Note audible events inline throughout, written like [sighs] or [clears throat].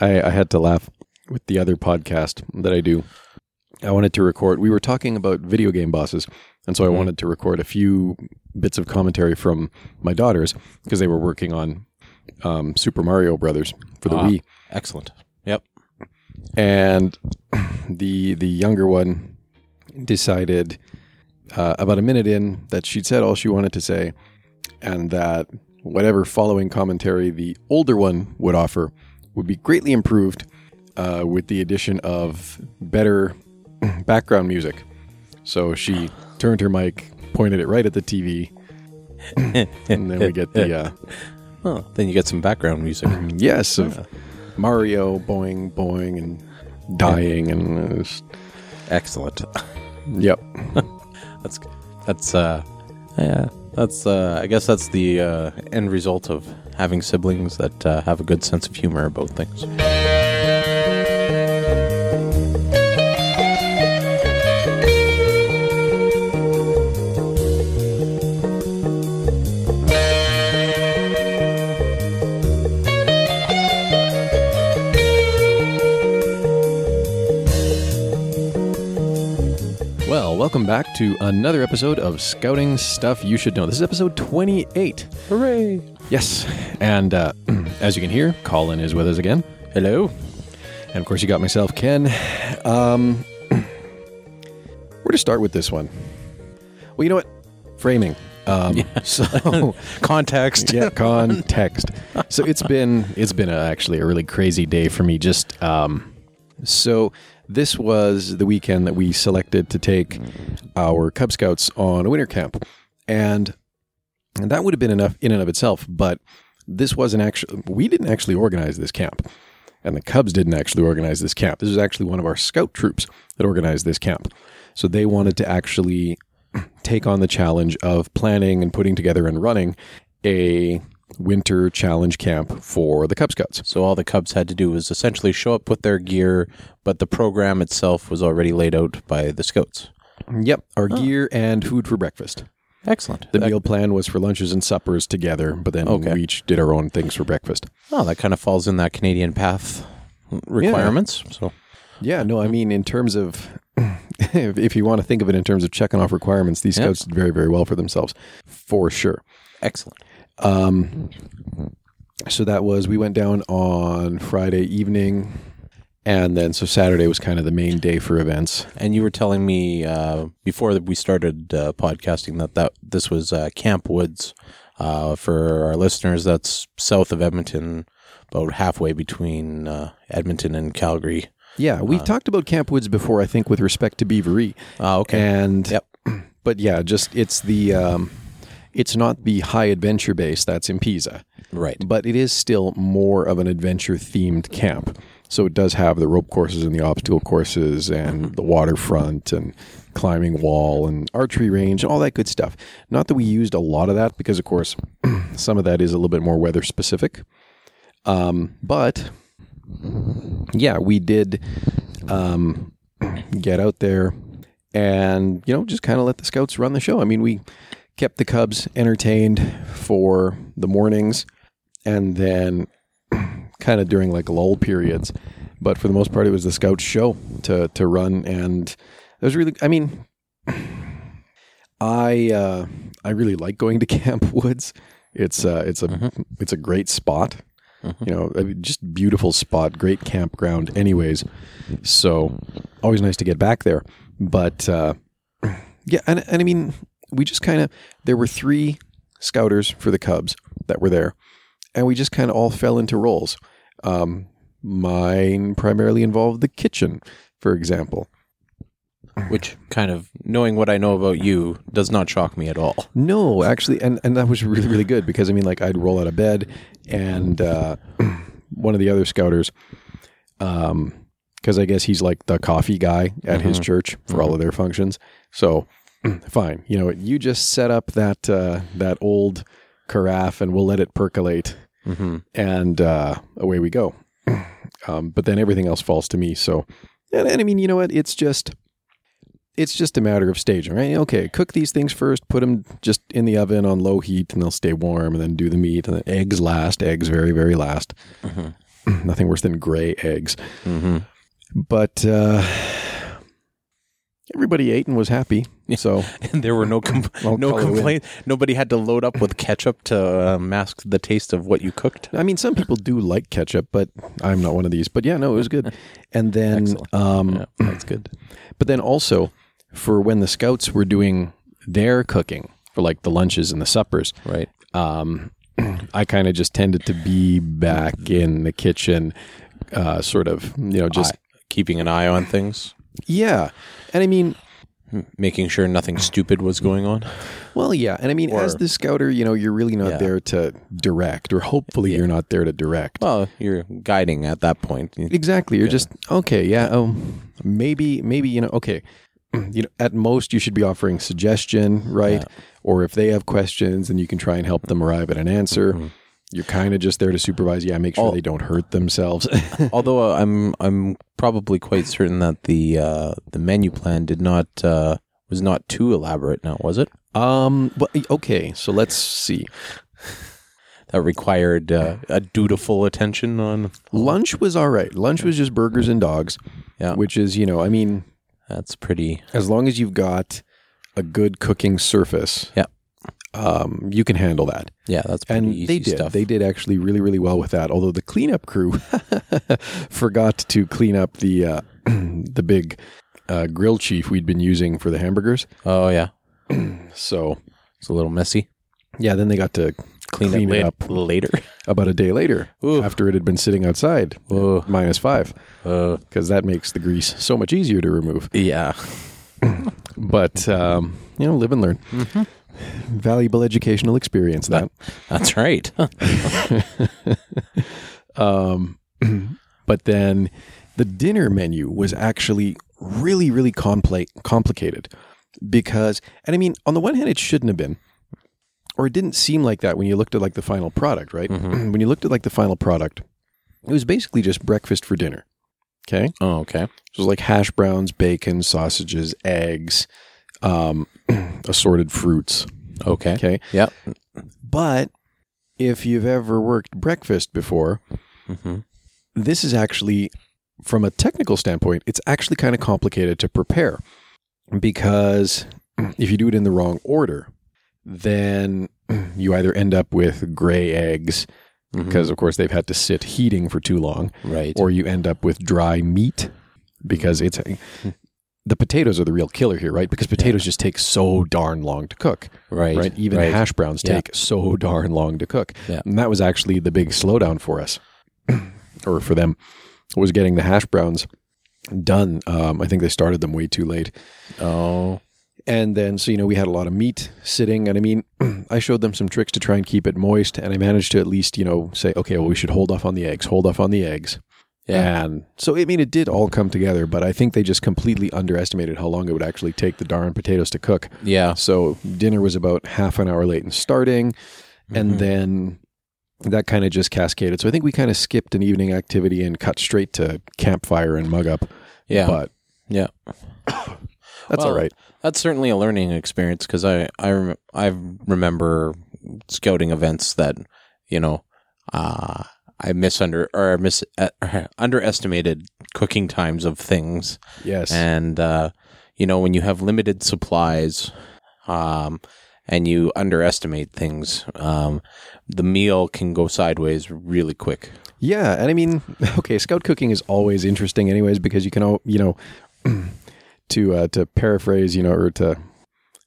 I, I had to laugh with the other podcast that I do. I wanted to record. We were talking about video game bosses, and so I Mhm. wanted to record a few bits of commentary from my daughters because they were working on um, Super Mario Brothers for the Ah. Wii, Excellent. Yep. and [clears throat] the the younger one decided uh, about a minute in that she'd said all she wanted to say, and that whatever following commentary the older one would offer would be greatly improved uh, with the addition of better [clears throat] background music. So she turned her mic, pointed it right at the TV, [laughs] and then we get the uh, [laughs] Oh, then you get some background music. yes of Mario boing boing and dying and was- Excellent. yep. [laughs] That's that's uh yeah that's uh I guess that's the uh, end result of having siblings that uh, have a good sense of humor about things. Welcome back to another episode of Scouting Stuff You Should Know. This is episode 28. Hooray! Yes. And uh, [clears throat] as you can hear, Colin is with us again. Hello. And of course, you got myself, Ken. Um, [clears throat] where to start with this one? Well, you know what? Framing. Um, [laughs] So, [laughs] Context. yeah, context. So it's been it's been a, actually a really crazy day for me. Just um, so this was the weekend that we selected to take our Cub Scouts on a winter camp, and, and that would have been enough in and of itself. But this wasn't actually we didn't actually organize this camp, and the Cubs didn't actually organize this camp. This was actually one of our scout troops that organized this camp. So they wanted to actually [clears throat] take on the challenge of planning and putting together and running a winter challenge camp for the Cub Scouts. So all the Cubs had to do was essentially show up with their gear, but the program itself was already laid out by the Scouts. Yep, our gear and food for breakfast. Excellent. The That- meal plan was for lunches and suppers together, but then Okay. we each did our own things for breakfast. oh, that kind of falls in that Canadian path requirements. So Yeah, no, I mean in terms of [laughs] if, if you want to think of it in terms of checking off requirements, these Yeah. scouts did very very well for themselves, for sure. excellent. Um, so that was we went down on Friday evening, and then so Saturday was kind of the main day for events. And you were telling me uh, before that we started uh, podcasting that, that this was uh, Camp Woods. Uh, for our listeners, that's south of Edmonton, about halfway between uh, Edmonton and Calgary. Yeah, we've talked about Camp Woods before, I think, with respect to Beaveree. Ah, okay. And Yep. [clears throat] but yeah, just it's the um, it's not the high adventure base that's in Pisa, right. but it is still more of an adventure themed camp. So it does have the rope courses and the obstacle courses and the waterfront and climbing wall and archery range and all that good stuff. Not that we used a lot of that because, of course, [clears throat] some of that is a little bit more weather specific. Um, but yeah, we did um, [clears throat] get out there and you know just kind of let the scouts run the show. I mean, we kept the Cubs entertained for the mornings, and then [clears throat] kind of during like lull periods. But for the most part, it was the scouts' show to to run, and it was really. I mean, [clears throat] I uh, I really like going to [laughs] Camp Woods. It's uh, it's a it's a great spot. You know, just beautiful spot, great campground. Anyways, so always nice to get back there. But uh, [clears throat] yeah, and and I mean, we just kind of there were three scouters for the Cubs that were there, and we just kind of all fell into roles. Um, mine primarily involved the kitchen, for example. Which kind of knowing what I know about you does not shock me at all. No, actually, and, and that was really, really good because I mean, like, I'd roll out of bed, and uh, [clears throat] one of the other scouters, um, because I guess he's like the coffee guy at his church for all of their functions. So, [clears throat] fine, you know, you just set up that uh, that old carafe, and we'll let it percolate, Mm-hmm. and uh, away we go. [clears throat] Um, but then everything else falls to me. So, and, and I mean, you know what? It's just it's just a matter of staging, right? Okay, cook these things first, put them just in the oven on low heat, and they'll stay warm, and then do the meat, and then eggs last, eggs very, very last. Mhm. [clears throat] nothing worse than gray eggs. Mm-hmm. But uh, everybody ate and was happy. So [laughs] And there were no com- [laughs] no call it a win. complaints. Nobody had to load up with ketchup to uh, mask the taste of what you cooked. I mean, some people do like ketchup, but I'm not one of these. But yeah, no, it was good. [laughs] And then, um, Yeah, that's good. [clears throat] but then also for when the scouts were doing their cooking for like the lunches and the suppers, Right. um, [clears throat] I kind of just tended to be back in the kitchen, uh, sort of, you know, just Eye- keeping an eye on things, yeah. And I mean, making sure nothing stupid was going on. well, yeah. And I mean, as the scouter, you know, you're really not Yeah. there to direct, or hopefully you're not there to direct. Well, you're guiding at that point. Exactly. You're just okay. Yeah. Oh, maybe, maybe you know. Okay. [clears throat] You know, at most you should be offering suggestion, right? Or if they have questions, then you can try and help them arrive at an answer. Mm-hmm. You're kind of just there to supervise. Yeah, make sure they don't hurt themselves. [laughs] Although uh, I'm I'm probably quite certain that the uh, the menu plan did not uh, was not too elaborate. Now was it? um. But okay. So let's see. That required uh, a dutiful attention on. Lunch was all right. Lunch was just burgers and dogs, Yeah, which is you know, I mean, that's pretty. as long as you've got a good cooking surface, Yeah. Um, you can handle that. Yeah, that's pretty and easy they did. stuff. They did actually really, really well with that. Although the cleanup crew [laughs] forgot to clean up the uh, [clears throat] the big uh, grill chief we'd been using for the hamburgers. oh yeah, [clears throat] So it's a little messy. yeah, then they got to Clean, Clean it, it lat- up. later. [laughs] about a day later Ooh. after it had been sitting outside minus five uh, because that makes the grease so much easier to remove. yeah. [clears throat] But um, you know, live and learn. Valuable educational experience. That. [laughs] That's right. [laughs] Um, [clears throat] but then the dinner menu was actually really, really compli- complicated because, and I mean, on the one hand, it shouldn't have been, or it didn't seem like that when you looked at like the final product, right? [clears throat] when you looked at like the final product, it was basically just breakfast for dinner. Okay. oh, okay. So it was like hash browns, bacon, sausages, eggs, um, [clears throat] assorted fruits. Okay. Okay. Yep. But if you've ever worked breakfast before, hmm this is actually, from a technical standpoint, it's actually kind of complicated to prepare because [clears throat] if you do it in the wrong order, then [clears throat] you either end up with gray eggs because, of course, they've had to sit heating for too long, Right. or you end up with dry meat because it's. The potatoes are the real killer here, right? Because potatoes just take so darn long to cook, right. right? Even right. hash browns Yeah. take so darn long to cook. Yeah. And that was actually the big slowdown for us, [clears throat] or for them, was getting the hash browns done. Um, I think they started them way too late. Oh. And then, so, you know, we had a lot of meat sitting. And I mean, [clears throat] I showed them some tricks to try and keep it moist. And I managed to at least, you know, say, okay, well, we should hold off on the eggs, hold off on the eggs. Yeah. And so, I mean, it did all come together, but I think they just completely underestimated how long it would actually take the darn potatoes to cook. Yeah. So dinner was about half an hour late in starting, Mm-hmm. and then that kind of just cascaded. So I think we kind of skipped an evening activity and cut straight to campfire and mug up. Yeah. But yeah. [coughs] that's Well, all right. That's certainly a learning experience because I I rem- I remember scouting events that you know uh, I misunder or mis uh, [laughs] underestimated cooking times of things Yes. and uh, you know when you have limited supplies um, and you underestimate things um, the meal can go sideways really quick yeah, and I mean, [laughs] okay, scout cooking is always interesting, anyways, because you can, all you know, [clears throat] to uh, to paraphrase, you know, or to.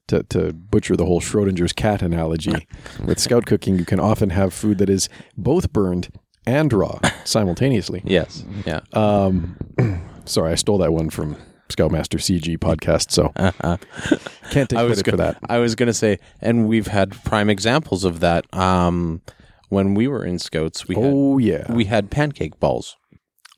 To, to butcher the whole Schrodinger's cat analogy, [laughs] with scout cooking, you can often have food that is both burned and raw simultaneously. [laughs] yes yeah Um, [clears throat] sorry, I stole that one from Scoutmaster CG podcast, so [laughs] can't take credit for that. I was going to say, and we've had prime examples of that. Um, when we were in Scouts, we Oh yeah, had we had pancake balls.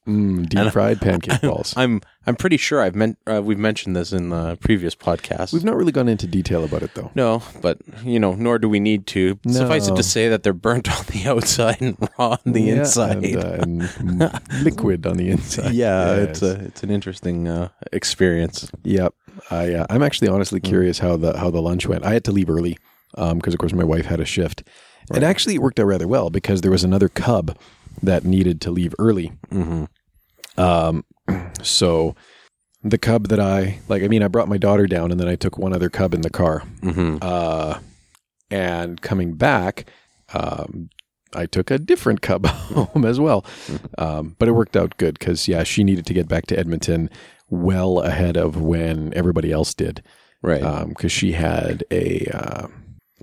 mm, deep fried pancake [laughs] balls. I'm I'm pretty sure I've meant uh, we've mentioned this in the previous podcast. We've not really gone into detail about it though. no, but you know, nor do we need to. Suffice it to say that they're burnt on the [laughs] outside and raw on the Yeah, inside. and, uh, and liquid on the inside. [laughs] yeah, Yes. it's a it's an interesting uh, experience. Yep. I uh, I'm actually honestly Mm. curious how the how the lunch went. I had to leave early because of course my wife had a shift, and actually it worked out rather well because there was another cub that needed to leave early. Mm-hmm. Um, so the cub that I like, I mean, I brought my daughter down, and then I took one other cub in the car. Mm-hmm. Uh, and coming back, um, I took a different cub [laughs] home as well. Um, but it worked out good because yeah, she needed to get back to Edmonton well ahead of when everybody else did Right. because she had a uh,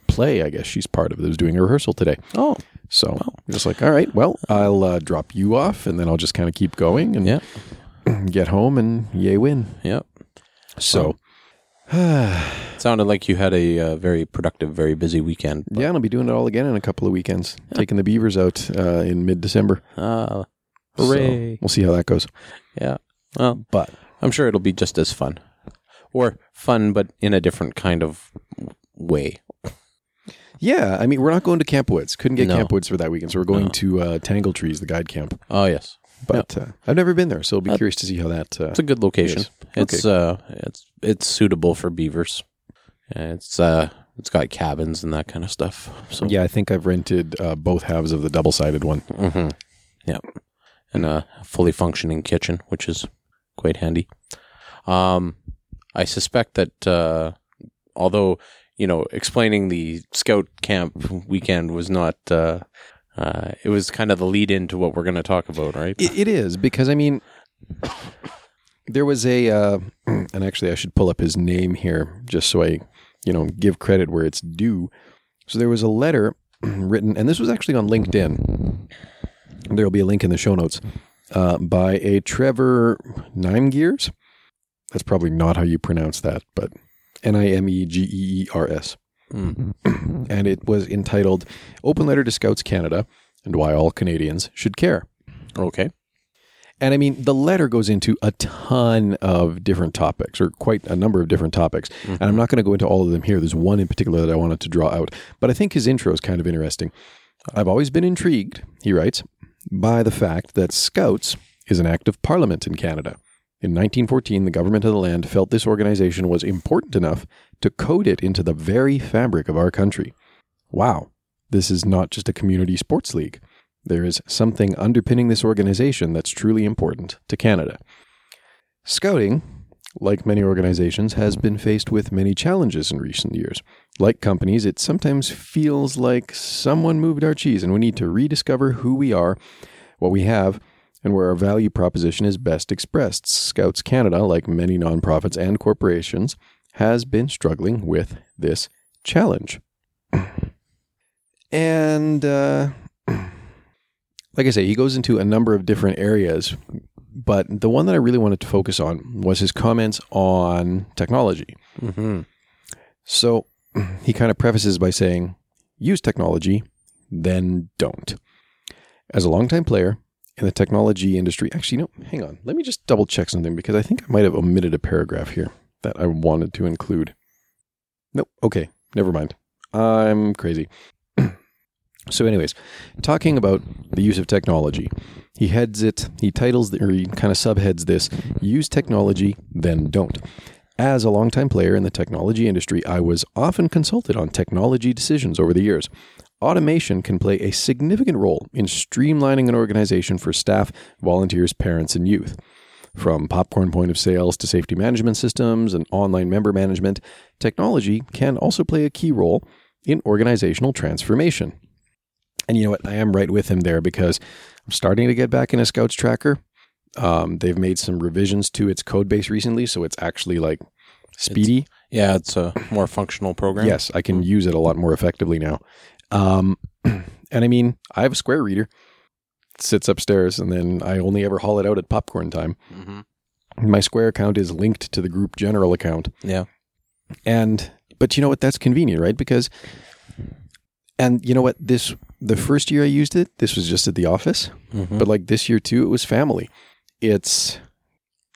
play. I guess she's part of that was doing a rehearsal today. oh, So I'm just like, all right, well, I'll uh, drop you off, and then I'll just kind of keep going and yeah. [clears throat] get home, and yay win. Yep. So [sighs] Sounded like you had a uh, very productive, very busy weekend. yeah, and I'll be doing it all again in a couple of weekends, taking the beavers out uh, in mid December. Uh, hooray. we'll see how that goes. yeah. Well, But I'm sure it'll be just as fun. Or fun, but in a different kind of way. yeah, I mean, we're not going to Camp Woods. Couldn't get No. Camp Woods for that weekend, so we're going to uh, Tangle Trees, the guide camp. Oh, yes. But uh, I've never been there, so I'll be Uh, curious to see how that. Uh, It's a good location. Yes. It's uh it's it's suitable for beavers. It's uh it's got cabins and that kind of stuff. So yeah, I think I've rented uh, both halves of the double sided one. hmm Yep. And a fully functioning kitchen, which is quite handy. Um, I suspect that uh, although you know explaining the scout camp weekend was not, uh, it was kind of the lead into what we're going to talk about, right? It, it is because I mean, [coughs] there was a, uh, [clears throat] and actually I should pull up his name here just so I, you know, give credit where it's due. So there was a letter [clears throat] written, and this was actually on LinkedIn. There will be a link in the show notes uh, by a Trevor Nimegeers. That's probably not how you pronounce that, but N I M E G E E R S Mm. [clears throat] and it was entitled Open Letter to Scouts Canada and Why All Canadians Should Care. Okay. And I mean, the letter goes into a ton of different topics, or quite a number of different topics. And I'm not going to go into all of them here. There's one in particular that I wanted to draw out, but I think his intro is kind of interesting. I've always been intrigued, he writes, by the fact that Scouts is an act of parliament in Canada. In 1914, the government of the land felt this organization was important enough to code it into the very fabric of our country. Wow, this is not just a community sports league. There is something underpinning this organization that's truly important to Canada. Scouting, like many organizations, has been faced with many challenges in recent years. Like companies, it sometimes feels like someone moved our cheese and we need to rediscover who we are, what we have, and where our value proposition is best expressed. Scouts Canada, like many nonprofits and corporations, has been struggling with this challenge. [clears throat] And uh, [clears throat] like I say, he goes into a number of different areas, but the one that I really wanted to focus on was his comments on technology. Mm-hmm. So [clears throat] he kind of prefaces by saying, use technology, then don't. As a longtime player in the technology industry, actually, no, hang on. Let me just double check something because I think I might have omitted a paragraph here that I wanted to include. Nope. Okay. Never mind. I'm crazy. [clears throat] so, anyways, talking about the use of technology, he heads it, he titles, the, or he kind of subheads this Use Technology, Then Don't. As a longtime player in the technology industry, I was often consulted on technology decisions over the years. Automation can play a significant role in streamlining an organization for staff, volunteers, parents, and youth. From popcorn point of sales to safety management systems and online member management, technology can also play a key role in organizational transformation. And you know what? I am right with him there because I'm starting to get back in a Scouts tracker. Um, they've made some revisions to its code base recently, so it's actually like speedy. Yeah, it's a more functional program. Yes, I can use it a lot more effectively now. Um, [clears throat] and I mean, I have a Square reader. It sits upstairs, and then I only ever haul it out at popcorn time. Mm-hmm. My Square account is linked to the group general account. Yeah. And but you know what? That's convenient, right? Because and you know what? This the first year I used it, this was just at the office. Mm-hmm. But like this year too, it was family. It's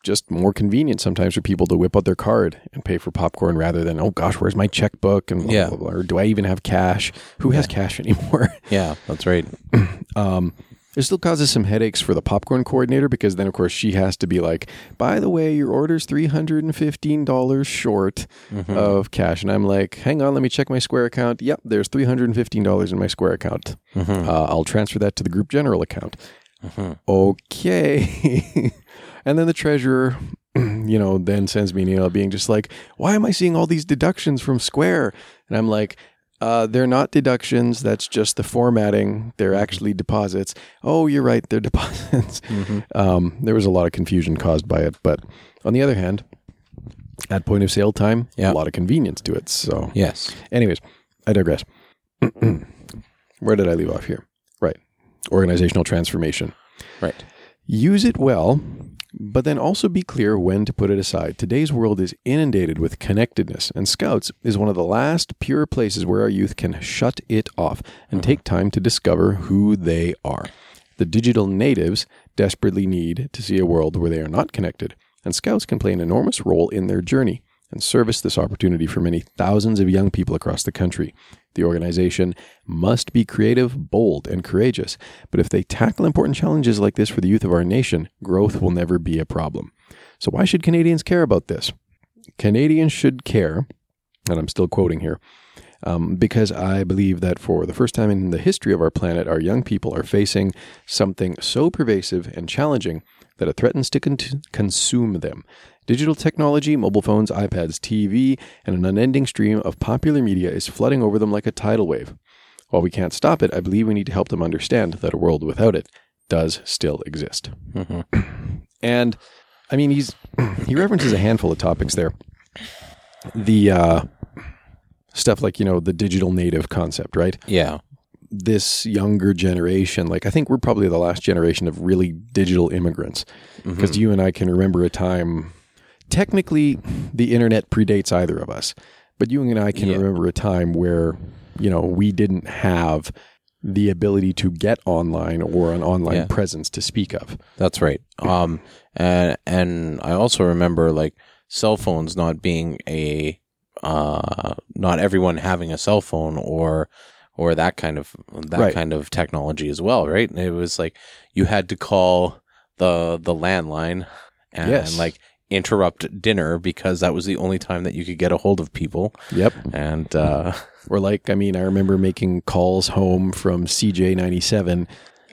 just more convenient sometimes for people to whip out their card and pay for popcorn rather than oh gosh, where's my checkbook and blah, Yeah. blah, blah, or do I even have cash? Who has cash anymore? [laughs] yeah, that's right. [clears throat] um, It still causes some headaches for the popcorn coordinator because then, of course, she has to be like, by the way, your order's $315 short Mm-hmm. of cash. And I'm like, hang on, let me check my Square account. Yep, there's $315 in my Square account. Mm-hmm. Uh, I'll transfer that to the group general account. Mhm. Okay. [laughs] and then the treasurer, [clears throat] you know, then sends me an email being just like, why am I seeing all these deductions from Square? And I'm like, uh, they're not deductions. That's just the formatting. They're actually deposits. Oh, you're right. They're [laughs] deposits. Um, there was a lot of confusion caused by it. But on the other hand, at point of sale time, Yeah. a lot of convenience to it. So, Yes. anyways, I digress. [clears throat] Where did I leave off here? Right. Organizational transformation. Right. Use it well, but then also be clear when to put it aside. Today's world is inundated with connectedness, and Scouts is one of the last pure places where our youth can shut it off and mm-hmm. take time to discover who they are. The digital natives desperately need to see a world where they are not connected, and Scouts can play an enormous role in their journey and service this opportunity for many thousands of young people across the country. The organization must be creative, bold, and courageous, but if they tackle important challenges like this for the youth of our nation, growth will never be a problem. So, why should Canadians care about this? Canadians should care, and I'm still quoting here, um, because I believe that for the first time in the history of our planet, our young people are facing something so pervasive and challenging that it threatens to con- consume them. Digital technology, mobile phones, iPads, TV, and an unending stream of popular media is flooding over them like a tidal wave. While we can't stop it, I believe we need to help them understand that a world without it does still exist. And I mean, he's he references a handful of topics there. The uh, stuff like you know the digital native concept, right? Yeah. This younger generation, like I think we're probably the last generation of really digital immigrants, because you and I can remember a time. Technically, the internet predates either of us, but you and I can Yeah. remember a time where you know we didn't have the ability to get online or an online Yeah. presence to speak of. That's right. Um, and and I also remember like cell phones not being a uh, not everyone having a cell phone or or that kind of that Right. kind of technology as well, right? And It was like you had to call the the landline and Yes. like interrupt dinner because that was the only time that you could get a hold of people. Yep. And uh, [laughs] Or like, I mean, I remember making calls home from CJ97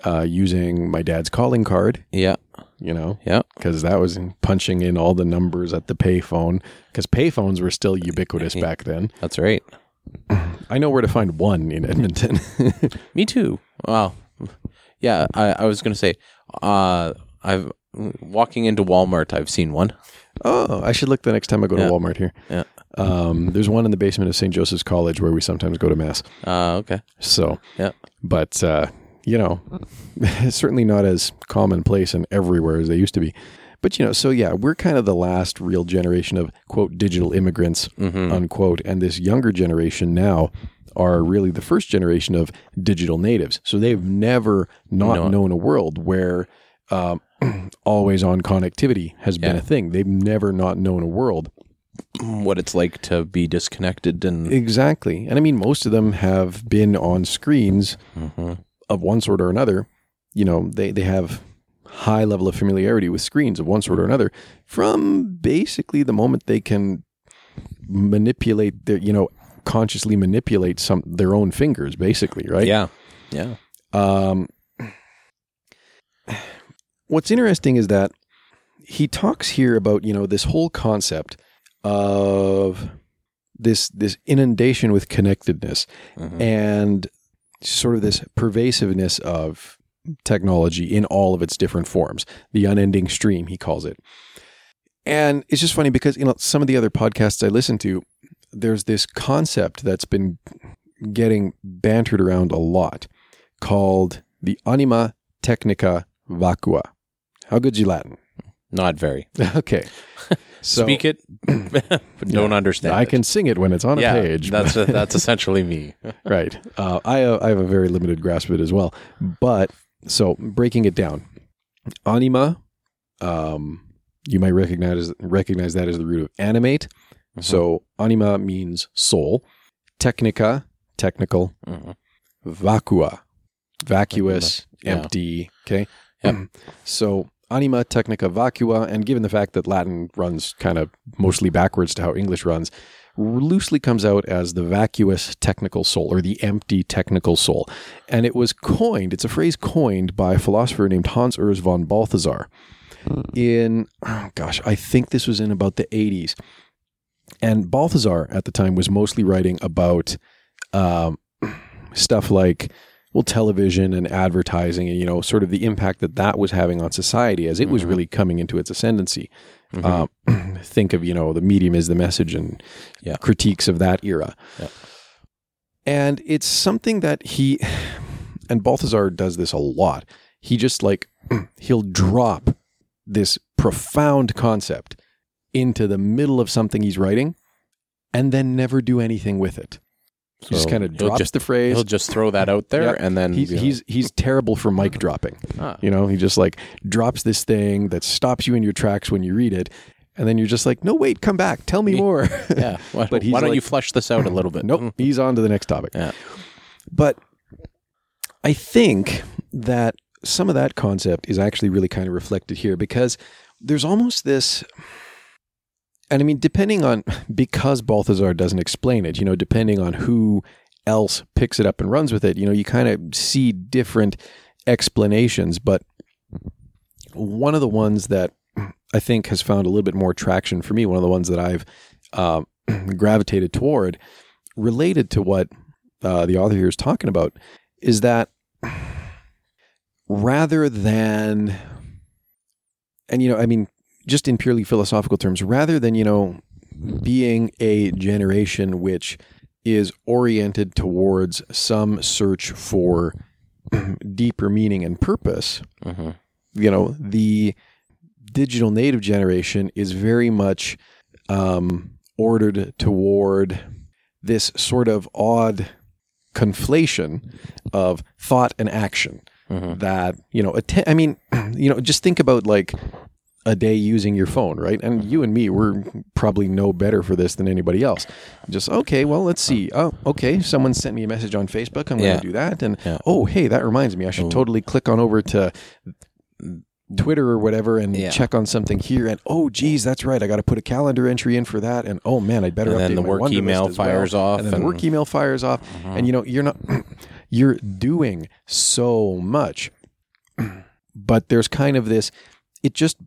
uh, using my dad's calling card, yeah, you know, yeah, because that was in punching in all the numbers at the payphone, because payphones were still ubiquitous [laughs] back then. that's right. I know where to find one in Edmonton. [laughs] Me too. Wow. Yeah, I, I was gonna say, uh, I've walking into Walmart. I've seen one. oh, I should look the next time I go to Yeah. Walmart here. Yeah. Um, there's one in the basement of St. Joseph's College where we sometimes go to mass. Uh, okay. So, Yeah. but uh, you know, [laughs] it's certainly not as commonplace and everywhere as they used to be. But you know, so yeah, we're kind of the last real generation of quote digital immigrants Mm-hmm. unquote, and this younger generation now are really the first generation of digital natives. So they've never not No. known a world where um, [clears throat] always on connectivity has been a thing. They've never not known a world [clears throat] What it's like to be disconnected and Exactly. And I mean, most of them have been on screens Mhm. of one sort or another. You know, they, they have high level of familiarity with screens of one sort or another from basically the moment they can manipulate their, you know, consciously manipulate some their own fingers, basically, right? yeah, yeah, Um, what's interesting is that he talks here about you know this whole concept of this this inundation with connectedness Mhm. and sort of this pervasiveness of technology in all of its different forms the unending stream he calls it and it's just funny because you know some of the other podcasts i listen to there's this concept that's been getting bantered around a lot called the anima technica vacua how good's your latin not very. [laughs] okay so Speak it, [clears throat] but don't understand. i it. can sing it when it's on a page that's that's [laughs] essentially me. right. Uh, I I have a very limited grasp of it as well. But so breaking it down, anima, um, you might recognize recognize that as the root of animate. So anima means soul. Technica, technical. Mhm. Vacua, vacuous, Yeah. empty. Okay. Yep. So anima technica vacua, and given the fact that Latin runs kind of mostly backwards to how English runs, loosely comes out as the vacuous technical soul or the empty technical soul. And it was coined, it's a phrase coined by a philosopher named Hans Urs von Balthasar in, oh gosh, I think this was in about the 80s. And Balthasar at the time was mostly writing about um, [clears throat] stuff like, well, television and advertising, and you know, sort of the impact that that was having on society as it was really coming into its ascendancy. Uh, [clears throat] think of you know the medium is the message and Yeah. critiques of that era. Yeah. And it's something that he [sighs] and Balthasar does this a lot. He just like [clears throat] he'll drop this profound concept into the middle of something he's writing and then never do anything with it. He just kind of drops just- the phrase. He'll just throw that out there, Yeah. and then He's you know, he's he's terrible for mic dropping. Ah. You know, he just like drops this thing that stops you in your tracks when you read it, and then you're just like, no, wait, come back, tell me more. [laughs] yeah. [laughs] Why, But why don't like- you flush this out a little bit? [clears throat] nope, he's on to the next topic. Yeah. But I think that some of that concept is actually really kind of reflected here because there's almost this. And I mean, depending on, [laughs] because Balthasar doesn't explain it, you know, depending on who else picks it up and runs with it, you know, you kind of see different explanations. But one of the ones that [clears throat] I think has found a little bit more traction for me, one of the ones that I've uh, [clears throat] gravitated toward, related to what uh, the author here is talking about, is that [sighs] rather than, and you know, I mean, just in purely philosophical terms, rather than, you know, being a generation which is oriented towards some search for [clears throat] deeper meaning and purpose, Mhm. you know, the digital native generation is very much um, ordered toward this sort of odd conflation of thought and action Mhm. that you know atten- i mean [clears throat] you know just think about like a day using your phone right? And mm-hmm. you and me we're probably no better for this than anybody else. Just okay well let's see. Oh okay someone sent me a message on facebook. I'm going to do that. And Yeah. oh hey that reminds me. I should Oh. totally click on over to Twitter or whatever and Yeah. check on something here. And oh geez that's right. I got to put a calendar entry in for that. And oh man I'd better And update then the work email as well. fires off and then the work email fires off. Mm-hmm. And you know you're not [clears throat] you're doing so much [clears throat] but there's kind of this it just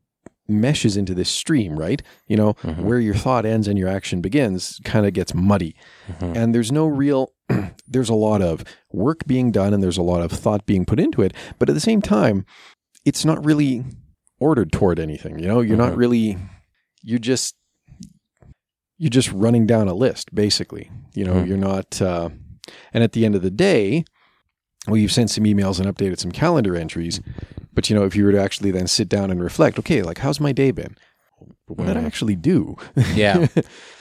meshes into this stream right? You know where your thought ends and your action begins kind of gets muddy. And there's no real [clears throat] there's a lot of work being done and there's a lot of thought being put into it but at the same time it's not really ordered toward anything you know? You're not Mhm. really you're just you're just running down a list basically you know? Mhm. you're not uh, and at the end of the day well you've sent some emails and updated some calendar entries but you know if you were to actually then sit down and reflect okay like how's my day been what did i actually do Yeah.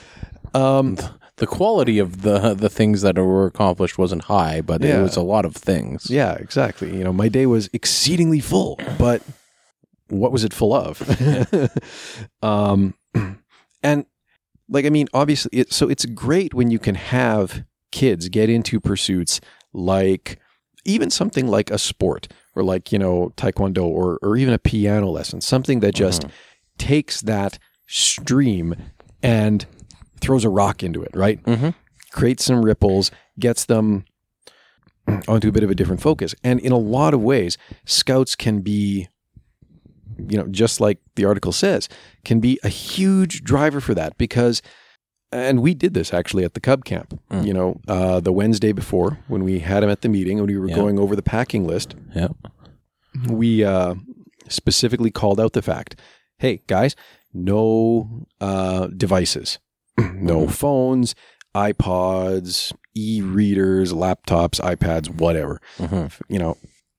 [laughs] um the quality of the the things that were accomplished wasn't high, but Yeah. it was a lot of things. Yeah, exactly. You know, my day was exceedingly full, but what was it full of? [laughs] um, [clears throat] and like, I mean, obviously, it, so it's great when you can have kids get into pursuits like even something like a sport or like, you know, taekwondo or, or even a piano lesson, something that just takes that stream and throws a rock into it, right? Mhm. Creates some ripples, gets them onto a bit of a different focus. And in a lot of ways, scouts can be, you know, just like the article says, can be a huge driver for that because, and we did this actually at the Cub Camp, Mm. you know, uh, the Wednesday before when we had him at the meeting and we were Yeah. going over the packing list Yeah. we uh, specifically called out the fact hey guys no uh, devices [clears throat] no phones ipods e-readers laptops ipads whatever Mhm. you know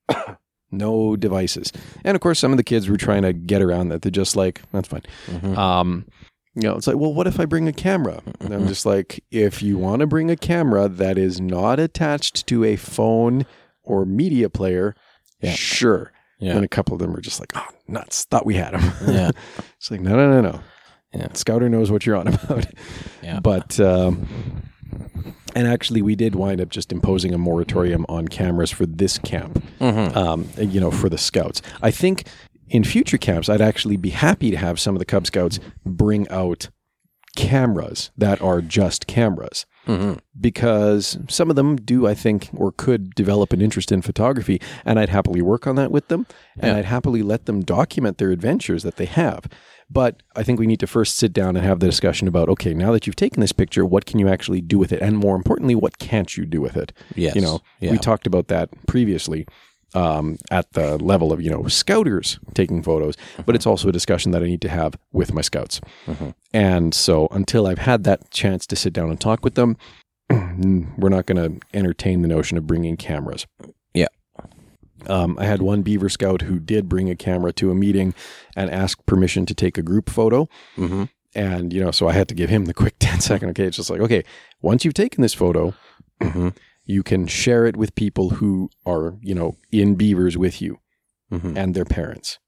[clears throat] no devices and of course some of the kids were trying to get around that they're just like that's fine Mhm. um, you know, it's like, well, what if I bring a camera? And I'm just like, if you want to bring a camera that is not attached to a phone or media player, Yeah. sure. Yeah. And a couple of them are just like, oh, nuts. Thought we had them. [laughs] Yeah. it's like, no, no, no, no. Yeah. Scouter knows what you're on [laughs] about. Yeah. But um, and actually, we did wind up just imposing a moratorium on cameras for this camp. Um, you know, for the scouts. I think in future camps, I'd actually be happy to have some of the Cub Scouts bring out cameras that are just cameras mm-hmm. because some of them do, I think, or could develop an interest in photography, and I'd happily work on that with them, and Yeah. I'd happily let them document their adventures that they have. But I think we need to first sit down and have the discussion about okay, now that you've taken this picture, what can you actually do with it, and more importantly, what can't you do with it? Yes. You know, Yeah. we talked about that previously um, at the level of you know scouters taking photos, but it's also a discussion that I need to have with my scouts. And so until I've had that chance to sit down and talk with them, [clears throat] we're not going to entertain the notion of bringing cameras. Yeah. Um, I had one beaver scout who did bring a camera to a meeting and ask permission to take a group photo. Mm-hmm. And, you know, so I had to give him the quick [laughs] 10 second, okay, it's just like, okay, once you've taken this photo, Mm-hmm. You can share it with people who are, you know, in beavers with you Mm-hmm. and their parents.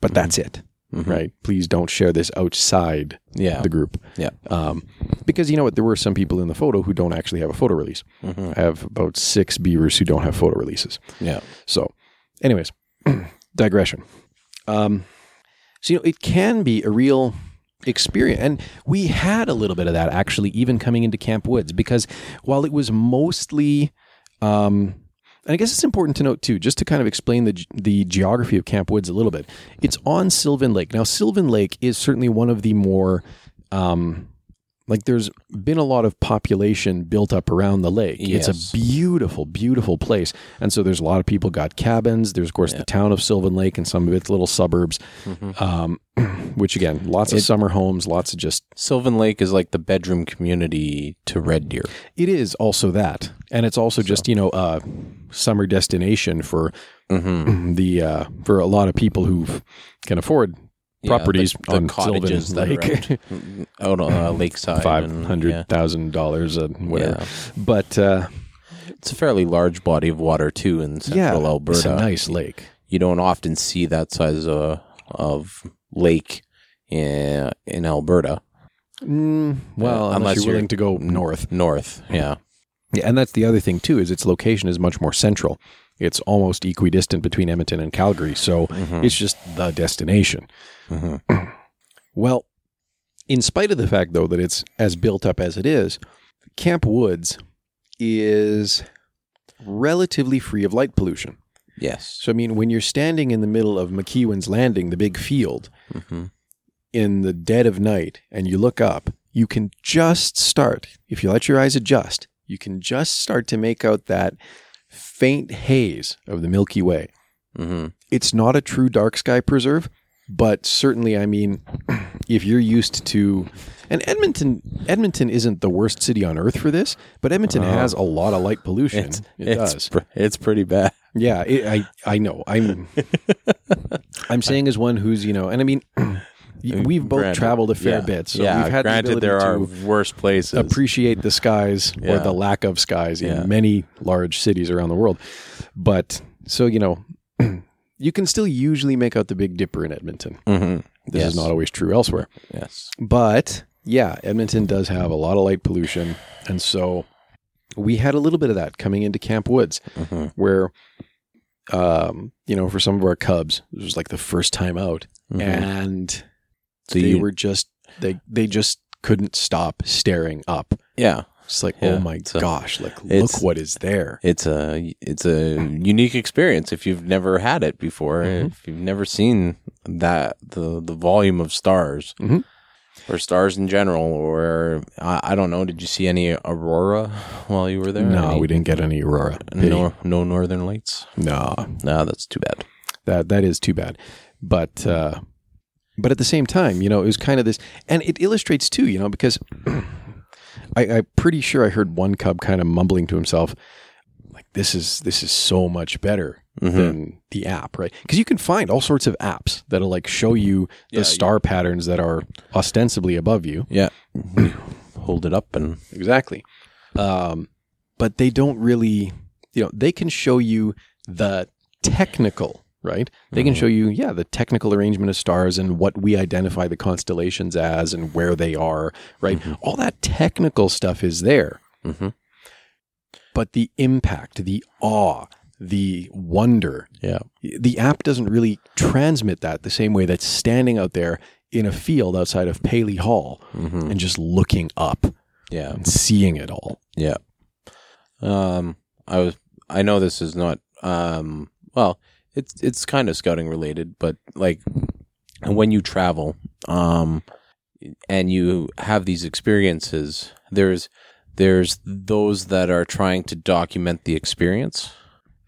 But that's it, Mhm. right? Please don't share this outside Yeah. the group. Yeah. Um, because you know what? There were some people in the photo who don't actually have a photo release. Mhm. I have about six beavers who don't have photo releases. Yeah. So, anyways, [clears throat] digression. Um, so, you know, it can be a real experience. And we had a little bit of that actually, even coming into Camp Woods, because while it was mostly, um, and I guess it's important to note too, just to kind of explain the the geography of Camp Woods a little bit. It's on Sylvan Lake. Now, Sylvan Lake is certainly one of the more um, like there's been a lot of population built up around the lake. It's a beautiful, beautiful place. And so there's a lot of people got cabins. There's of course the town of Sylvan Lake and some of its little suburbs. Um, [clears throat] which again, lots of summer homes, lots of just Sylvan Lake is like the bedroom community to Red Deer. it is also that. And it's also just, you know, a summer destination for Mm-hmm. [clears throat] the uh, for a lot of people who can afford properties the, on cottages Sylvan that Lake. out on uh, lakeside. Five and- hundred yeah. thousand dollars, uh, whatever. Yeah. But uh, It's a fairly large body of water too in central yeah, Alberta. it's a nice lake. You don't often see that size of, of lake in, in Alberta. Mm, well, Uh, unless, unless you're- willing to go north. North, yeah. Yeah, and that's the other thing too is its location is much more central. It's almost equidistant between Edmonton and Calgary, so it's just the destination. [clears throat] well, in spite of the fact though that it's as built up as it is, Camp Woods is relatively free of light pollution. Yes. So I mean, when you're standing in the middle of McEwen's Landing, the big field, hmm in the dead of night and you look up, you can just start, if you let your eyes adjust, you can just start to make out that faint haze of the Milky Way. hmm It's not a true dark sky preserve, but certainly, I mean, [clears throat] if you're used to, and Edmonton, Edmonton isn't the worst city on earth for this, but Edmonton has a lot of light pollution. It's, it it's, does. pr- it's pretty bad. Yeah, it, I I know. I'm [laughs] I'm saying as one who's you know, and I mean, [clears throat] we've both Granted, traveled a fair yeah. bit, so yeah, we've had granted the there are worse places. appreciate the skies or the lack of skies Yeah. in many large cities around the world. But so you know, [clears throat] you can still usually make out the Big Dipper in Edmonton. hmm This yes. is not always true elsewhere, Yes. but yeah, Edmonton does have a lot of light pollution, and so we had a little bit of that coming into Camp Woods hmm where um you know for some of our cubs it was like the first time out and Mm-hmm. They were just they they just couldn't stop staring up yeah, it's like Yeah, oh my a- gosh like look what is there it's a it's a unique experience if you've never had it before. Mhm. If you've never seen that the the volume of stars Mhm. or stars in general, or I, I don't know. Did you see any aurora while you were there? no Any- we didn't get any aurora no no northern lights. no No, that's too bad. that that is too bad but uh but at the same time you know it was kind of this and it illustrates too you know because [clears throat] I, i'm pretty sure i heard one cub kind of mumbling to himself like this is this is so much better Mhm. than the app right? Because you can find all sorts of apps that'll like show you the Yeah, star patterns that are ostensibly above you. Yeah, [clears throat] hold it up and exactly. Um but they don't really you know they can show you the technical right they can show you yeah the technical arrangement of stars and what we identify the constellations as and where they are right all that technical stuff is there hmm but the impact, the awe, the wonder, Yeah. the app doesn't really transmit that the same way that standing out there in a field outside of Paley Hall hmm and just looking up Yeah. and seeing it all. Yeah. Um, I was. I know this is not. Um, well, it's it's kind of scouting related, but like when you travel, um, and you have these experiences, there's there's those that are trying to document the experience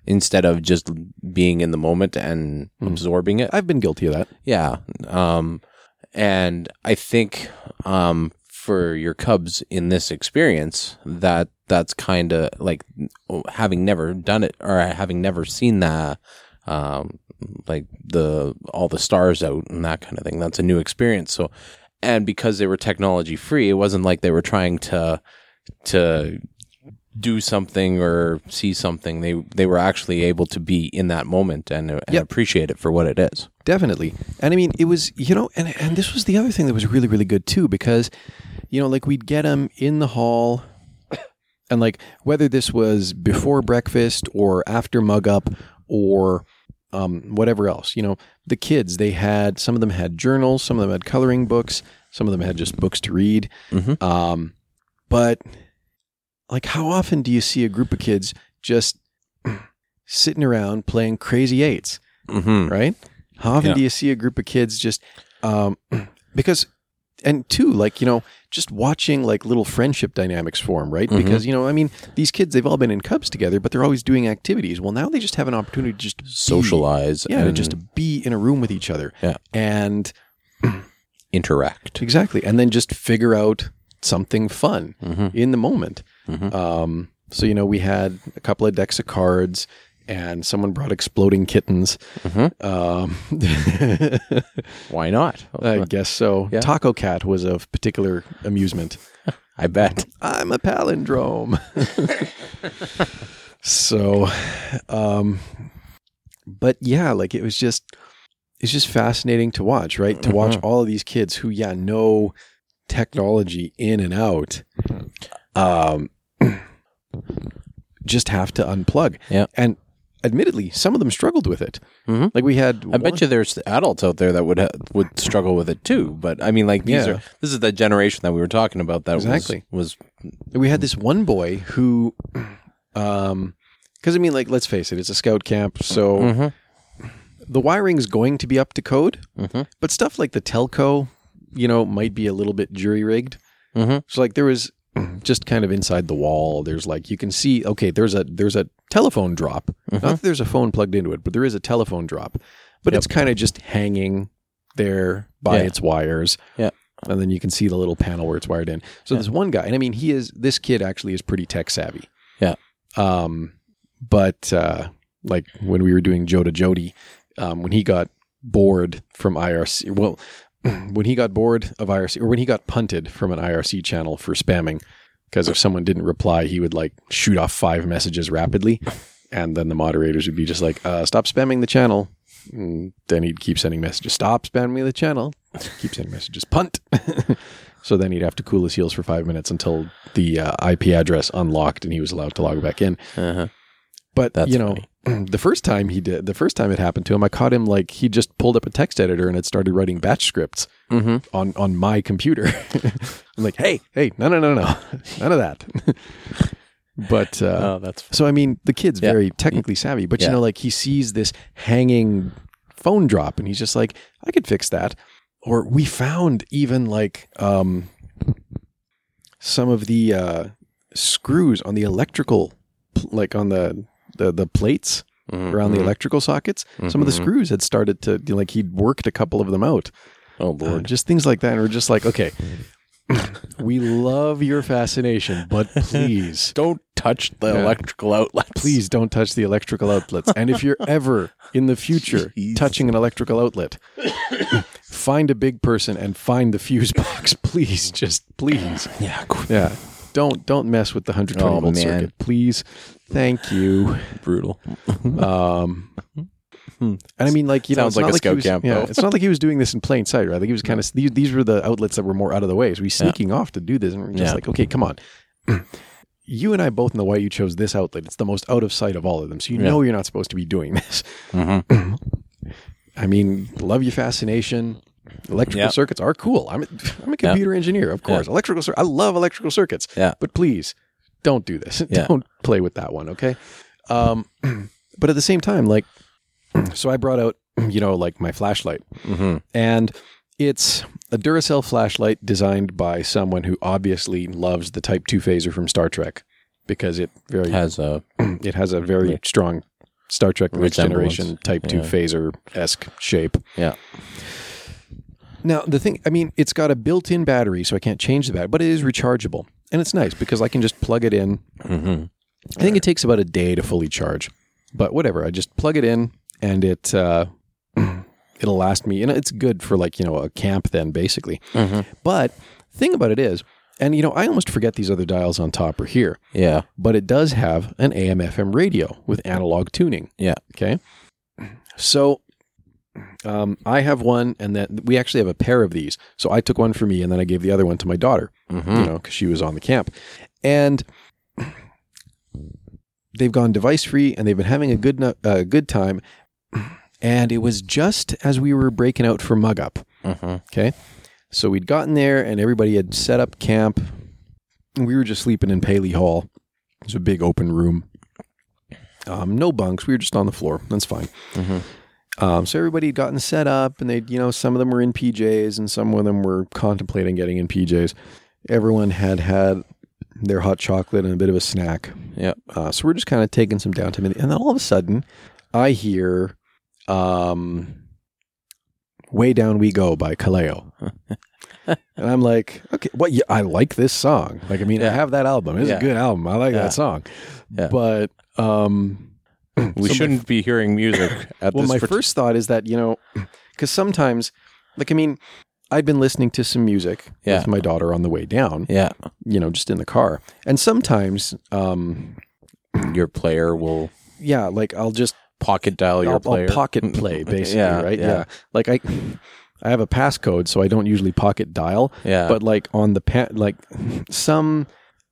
instead of just being in the moment and Hmm. absorbing it. I've been guilty of that. Yeah. Um, and I think um, for your Cubs in this experience, that that's kind of like having never done it or having never seen that, um, like the all the stars out and that kind of thing. That's a new experience. So, and because they were technology free, it wasn't like they were trying to to do something or see something. They they were actually able to be in that moment and, and Yep. appreciate it for what it is. Definitely. And I mean, it was, you know, and, and this was the other thing that was really, really good too, because, you know, like we'd get them in the hall and like whether this was before breakfast or after mug up or um, whatever else, you know, the kids, they had, some of them had journals, some of them had coloring books, some of them had just books to read. Mhm. Um, but like, how often do you see a group of kids just [clears throat] sitting around playing crazy eights? Mm-hmm. right? How often Yeah. do you see a group of kids just um, [clears throat] because and two like you know just watching like little friendship dynamics form, right? Mhm. Because you know I mean these kids they've all been in Cubs together, but they're always doing activities. Well, now they just have an opportunity to just be- Socialize yeah, to and just to be in a room with each other, Yeah. and [clears throat] interact. exactly, and then just figure out something fun Mm-hmm. in the moment. Mhm. Um, so you know, we had a couple of decks of cards, and someone brought exploding kittens. Mhm. Um, [laughs] Why not? I guess so. Yeah. Taco Cat was of particular amusement. [laughs] I bet. I'm a palindrome. [laughs] so, um, but yeah, like it was just, it's just fascinating to watch, right? To watch Mhm. all of these kids who, yeah, know technology in and out, um, [clears throat] just have to unplug. Yeah. And admittedly, some of them struggled with it. Mhm. Like we had, I bet you there's adults out there that would ha- would struggle with it too. But I mean, like these Yeah. are this is the generation that we were talking about. That Exactly. was, we had this one boy who um because i mean like let's face it it's a scout camp so was Mhm. the wiring's going to be up to code Mhm. but stuff like the telco you know might be a little bit jury rigged Mhm. so like there was just kind of inside the wall there's like you can see okay there's a there's a telephone drop not that there's a phone plugged into it but there is a telephone drop but Yep. it's kind of just hanging there by Yeah. its wires Yeah. and then you can see the little panel where it's wired in so Yeah. there's one guy and i mean he is this kid actually is pretty tech savvy Yeah. um but uh like when we were doing JOTA-JOTI um when he got bored from irc well [clears throat] when he got bored of irc or when he got punted from an irc channel for spamming because if someone didn't reply he would like shoot off five messages rapidly and then the moderators would be just like uh, stop spamming the channel. And then he'd keep sending messages stop spamming the channel. Keep sending messages punt. [laughs] So then he'd have to cool his heels for five minutes until the uh, ip address unlocked and he was allowed to log back in. Uh-huh. but That's you know [clears throat] the first time he did the first time it happened to him i caught him like he just pulled up a text editor and had started writing batch scripts Mhm. on on my computer [laughs] i'm like hey hey no no no no none of that [laughs] but uh, Oh, that's so I mean, the kid's Yeah. very technically savvy, but Yeah. you know, like he sees this hanging phone drop, and he's just like, "I could fix that." Or we found even like um, some of the uh, screws on the electrical, like on the the, the plates around the electrical sockets. Some of the Mhm. screws had started to like he'd worked a couple of them out. Oh Uh, just things like that, and we're just like, okay. [laughs] we love your fascination, but [laughs] please Don't touch the Yeah. electrical outlets. please don't touch the electrical outlets. And if you're ever in the future Jeez. touching an electrical outlet, [coughs] find a big person and find the fuse box. [laughs] Please, just please. Yeah. Yeah. Don't don't mess with the 120 Oh, volt man. circuit. Please. Thank you. Brutal. Um and I mean, like you know, Sounds it's like not a he was- camp, Yeah, it's not like he was doing this in plain sight, right? Like he was kind of these, these were the outlets that were more out of the way. So he's sneaking off to do this, and we're just Yeah. like, okay, come on. [clears throat] you and I both know why you chose this outlet. It's the most out of sight of all of them. So you Yeah. know you're not supposed to be doing this. Mhm. [clears throat] I mean, love your fascination. Electrical Yeah. circuits are cool. I'm a, I'm a computer engineer, of course. Electrical cir- I love electrical circuits. Yeah. But please don't do this. [laughs] Yeah. Don't play with that one, okay? Um, [clears throat] but at the same time, like, [clears throat] so I brought out, [clears throat] you know, like my flashlight, Mhm. and it's a Duracell flashlight designed by someone who obviously loves the Type Two phaser from Star Trek because it very has a it has a very strong Star Trek Next Generation Type Two phaser esque shape. yeah. Now the thing, I mean, it's got a built-in battery, so I can't change the battery, but it is rechargeable, and it's nice because I can just plug it in. hmm I think it takes about a day to fully charge, but whatever. I just plug it in, and it uh, [clears throat] it'll last me. And it's good for like you know a camp then basically. hmm But thing about it is, and you know, I almost forget these other dials on top are here, Yeah. but it does have an AM/FM radio with analog tuning. Yeah. Okay. So um, I have one, and then we actually have a pair of these. So I took one for me, and then I gave the other one to my daughter, hmm you know, because she was on the camp. And they've gone device free, and they've been having a good uh, good time. And it was just as we were breaking out for Mug Up. hmm Okay. So we'd gotten there and everybody had set up camp. We were just sleeping in Paley Hall. It was a big open room. Um, no bunks. We were just on the floor. That's fine. hmm Um, so everybody had gotten set up and they, you know, some of them were in PJs and some of them were contemplating getting in PJs. Everyone had had their hot chocolate and a bit of a snack. Yeah. Uh, so we're just kind of taking some downtime. And then all of a sudden, I hear um, Way Down We Go by Kaleo. [laughs] and I'm like, okay, what? Yeah, I like this song. Like, I mean, I have that album. It's Yeah. a good album. I like Yeah. that song. Yeah. But, um, [clears throat] We so shouldn't be hearing music [clears throat] at well, this. Well, my part- first thought is that, you know, [clears throat] because sometimes, like, I mean, I'd been listening to some music Yeah. with my daughter on the way down, yeah, you know, just in the car. And sometimes, um, your player will yeah, like I'll just pocket dial your I'll, I'll player. pocket [laughs] play basically, Yeah, right? yeah. Yeah. Like I I have a passcode, so I don't usually pocket dial, Yeah, but like on the pant like some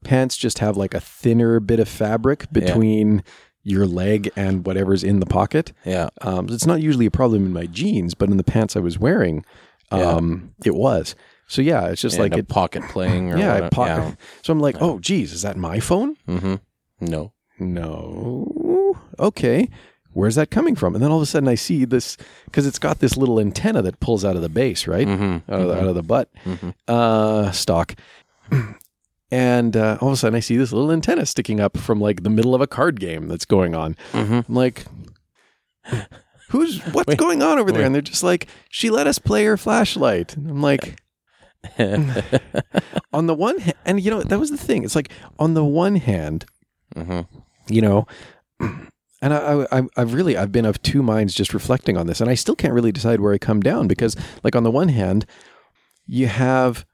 pants just have like a thinner bit of fabric between your leg and whatever's in the pocket. yeah, Um, it's not usually a problem in my jeans, but in the pants I was wearing, um, it was. So yeah, it's just and like a it. pocket playing. Or [laughs] Yeah, what- po- so I'm like, oh, geez, is that my phone? yeah. hmm No. No. Okay. Where's that coming from? And then all of a sudden I see this because it's got this little antenna that pulls out of the base, right? hmm Out, of the, out of the butt Mhm. uh, stock. [clears throat] And uh, all of a sudden I see this little antenna sticking up from like the middle of a card game that's going on. hmm I'm like, who's what's Wait, going on over there? And they're just like, she let us play her flashlight. And I'm like, [laughs] on the one hand, and you know that was the thing. It's like on the one hand, hmm you know, [clears throat] and I, I, I've really I've been of two minds just reflecting on this, and I still can't really decide where I come down because, like, on the one hand, you have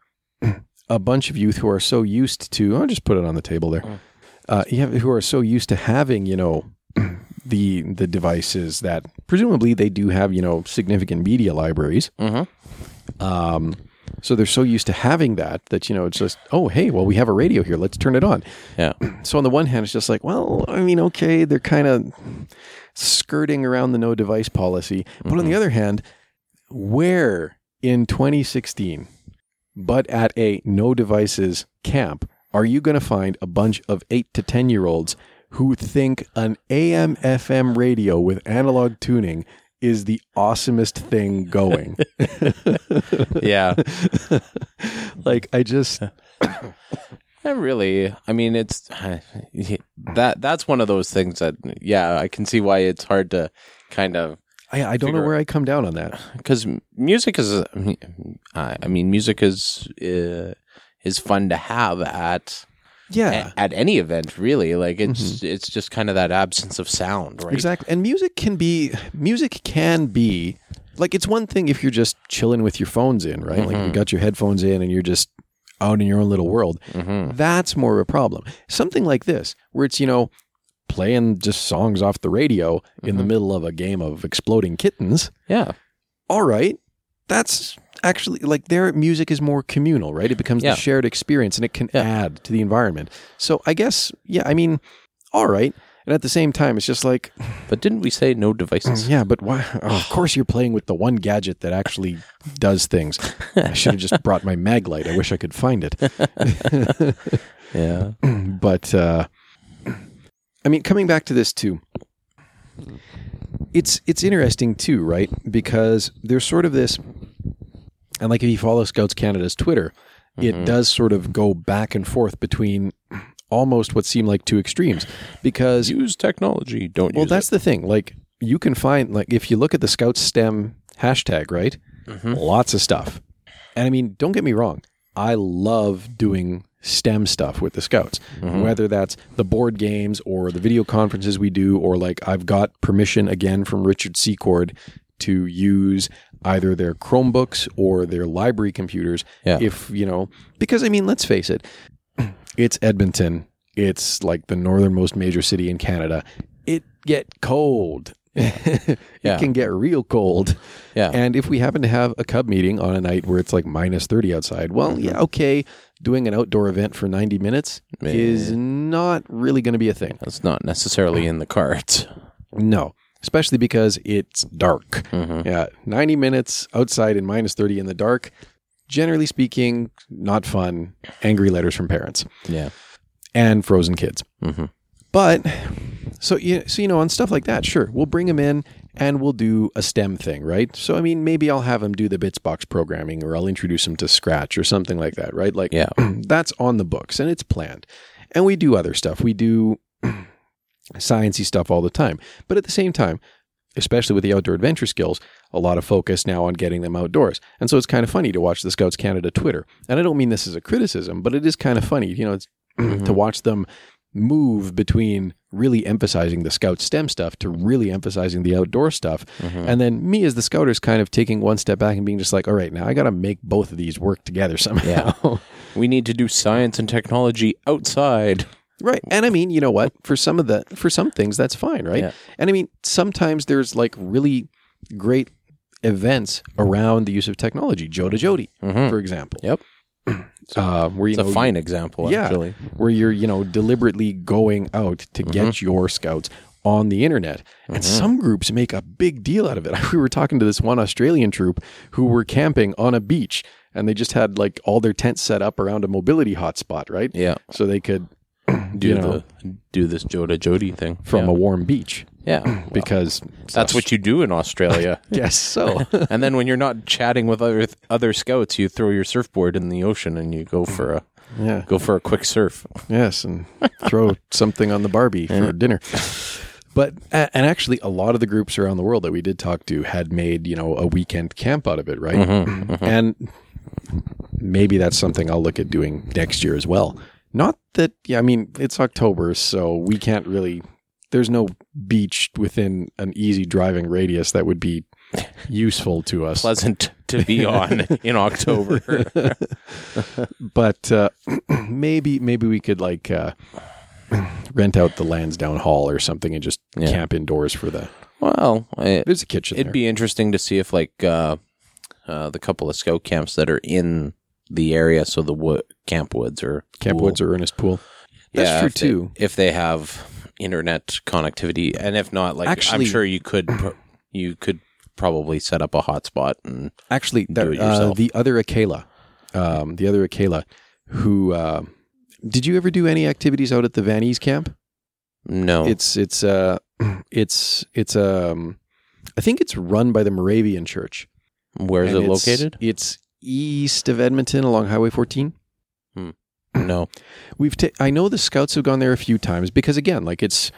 a bunch of youth who are so used to. I'll just put it on the table there. Mm. Uh, you have who are so used to having, you know, [clears throat] the the devices that presumably they do have, you know, significant media libraries. hmm Um, so they're so used to having that that you know it's just oh hey well we have a radio here let's turn it on Yeah. [clears throat] so on the one hand, it's just like, well, I mean, okay, they're kind of skirting around the no device policy. But on the other hand, where in 2016, but at a no devices camp, are you going to find a bunch of eight to 10 year olds who think an AM FM radio with analog tuning is the awesomest thing going? [laughs] Yeah. [laughs] like, I just, [coughs] Not really. I mean, it's [sighs] that. That's one of those things that, yeah, I can see why it's hard to kind of I, I don't know where I come down on that. because music is. I mean, music is uh, is fun to have at Yeah. at any event. Really, like it's it's just kind of that absence of sound, right? Exactly. And music can be music can be like it's one thing if you're just chilling with your phones in, right? Like you got your headphones in and you're just out in your own little world. Mm-hmm. That's more of a problem. Something like this where it's, you know, playing just songs off the radio in the middle of a game of exploding kittens. Yeah. All right. That's actually like their music is more communal, right? It becomes Yeah. the shared experience and it can Yeah. add to the environment. So I guess, yeah, I mean, all right. And at the same time, it's just like, [sighs] But didn't we say no devices? yeah, but why? Oh, of course, you're playing with the one gadget that actually does things. I should have just [laughs] brought my Maglite. I wish I could find it. [laughs] Yeah. [clears throat] but uh, I mean, coming back to this too, it's it's interesting too, right? Because there's sort of this, and like if you follow Scouts Canada's Twitter, it mm-hmm. does sort of go back and forth between almost what seem like two extremes. Because Use technology. Don't well, that's it. the thing. Like you can find like if you look at the Scouts STEM hashtag, right? Mm-hmm. Lots of stuff. And I mean, don't get me wrong. I love doing STEM stuff with the Scouts, mm-hmm. whether that's the board games or the video conferences we do, or like I've got permission again from Richard Secord to use either their Chromebooks or their library computers. Yeah. If, you know, because I mean, let's face it, [clears throat] it's Edmonton. It's like the northernmost major city in Canada. It get cold. [laughs] it Yeah. can get real cold. Yeah. And if we happen to have a cub meeting on a night where it's like minus 30 outside, well, Mm-hmm. yeah, okay, doing an outdoor event for 90 minutes is not really going to be a thing. That's not necessarily in the cards. No, especially because it's dark. Mhm. Yeah, 90 minutes outside in minus 30 in the dark, generally speaking, not fun. Angry letters from parents Yeah. and frozen kids. hmm But so you so you know on stuff like that, sure, we'll bring them in and we'll do a STEM thing, right? So I mean, maybe I'll have them do the Bitsbox programming, or I'll introduce them to Scratch or something like that, right? Like, Yeah. [clears throat] that's on the books and it's planned. And we do other stuff. We do [clears throat] sciencey stuff all the time, but at the same time. Especially with the outdoor adventure skills, a lot of focus now on getting them outdoors. And so it's kind of funny to watch the Scouts Canada Twitter. And I don't mean this as a criticism, but it is kind of funny, you know, it's [clears throat] to mm-hmm. watch them move between really emphasizing the scout STEM stuff to really emphasizing the outdoor stuff. Mm-hmm. And then me as the scouters kind of taking one step back and being just like, all right, now I got to make both of these work together [laughs] somehow. We need to do science and technology outside. right. And I mean, you know what? For some of the, for some things, that's fine. Right. Yeah. And I mean, sometimes there's like really great events around the use of technology. JOTA-JOTI, mm-hmm. for example. Yep. Uh, where you It's know a fine example, yeah, actually. where you're you know deliberately going out to Mm-hmm. get your scouts on the internet, and some groups make a big deal out of it. [laughs] We were talking to this one Australian troop who were camping on a beach, and they just had like all their tents set up around a mobility hotspot, right? Yeah. So they could [clears throat] Do you know, the do this JOTA-JOTI thing from yeah. a warm beach yeah. [clears throat] because That's what you do in Australia. [laughs] Yes, so [laughs] and then when you're not chatting with other other scouts, you throw your surfboard in the ocean and you go for a [clears throat] yeah, go for a quick surf. [laughs] yes, and throw something on the Barbie for dinner. But and actually, a lot of the groups around the world that we did talk to had made you know a weekend camp out of it, right? Mm-hmm, mm-hmm. And maybe that's something I'll look at doing next year as well. Not that, yeah, I mean it's October, so we can't really. There's no beach within an easy driving radius that would be [laughs] useful to us. Pleasant to be [laughs] on in October. [laughs] but uh, [clears throat] maybe maybe we could like uh, [clears throat] rent out the Lansdowne Hall or something and just Yeah. camp indoors for the. well, it, There's a kitchen. it'd there. be interesting to see if like uh, uh, the couple of scout camps that are in the area, so the wo- Camp Woods or Camp Poole, Woods or Ernest Poole. That's yeah, true if they- too. if they have internet connectivity, and if not, like Actually- I'm sure you could pro- you could probably set up a hotspot and Actually, Do there, it uh, yourself. the other Akela, um, the other Akela, who uh, did you ever do any activities out at the Van Es camp? no, It's it's uh [clears throat] it's it's um I think it's run by the Moravian Church. where is And it it's- located? It's east of Edmonton along Highway 14. No, We've ta- I know the scouts have gone there a few times because again, like it's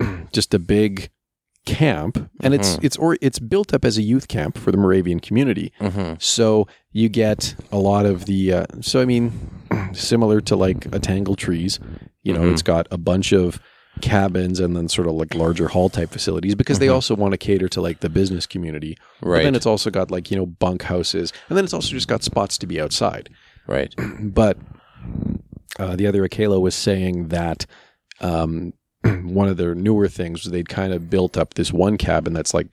[clears throat] just a big camp and it's Mhm. it's or it's built up as a youth camp for the Moravian community. hmm So you get a lot of the uh, so I mean [clears throat] similar to like a tangle trees, you know, Mhm. it's got a bunch of cabins and then sort of like larger hall type facilities because they Mhm. also want to cater to like the business community. But right, then it's also got like, you know, bunk houses and then it's also just got spots to be outside right. [clears throat] but uh, the other Akela was saying that um, [clears throat] one of their newer things was they'd kind of built up this one cabin that's like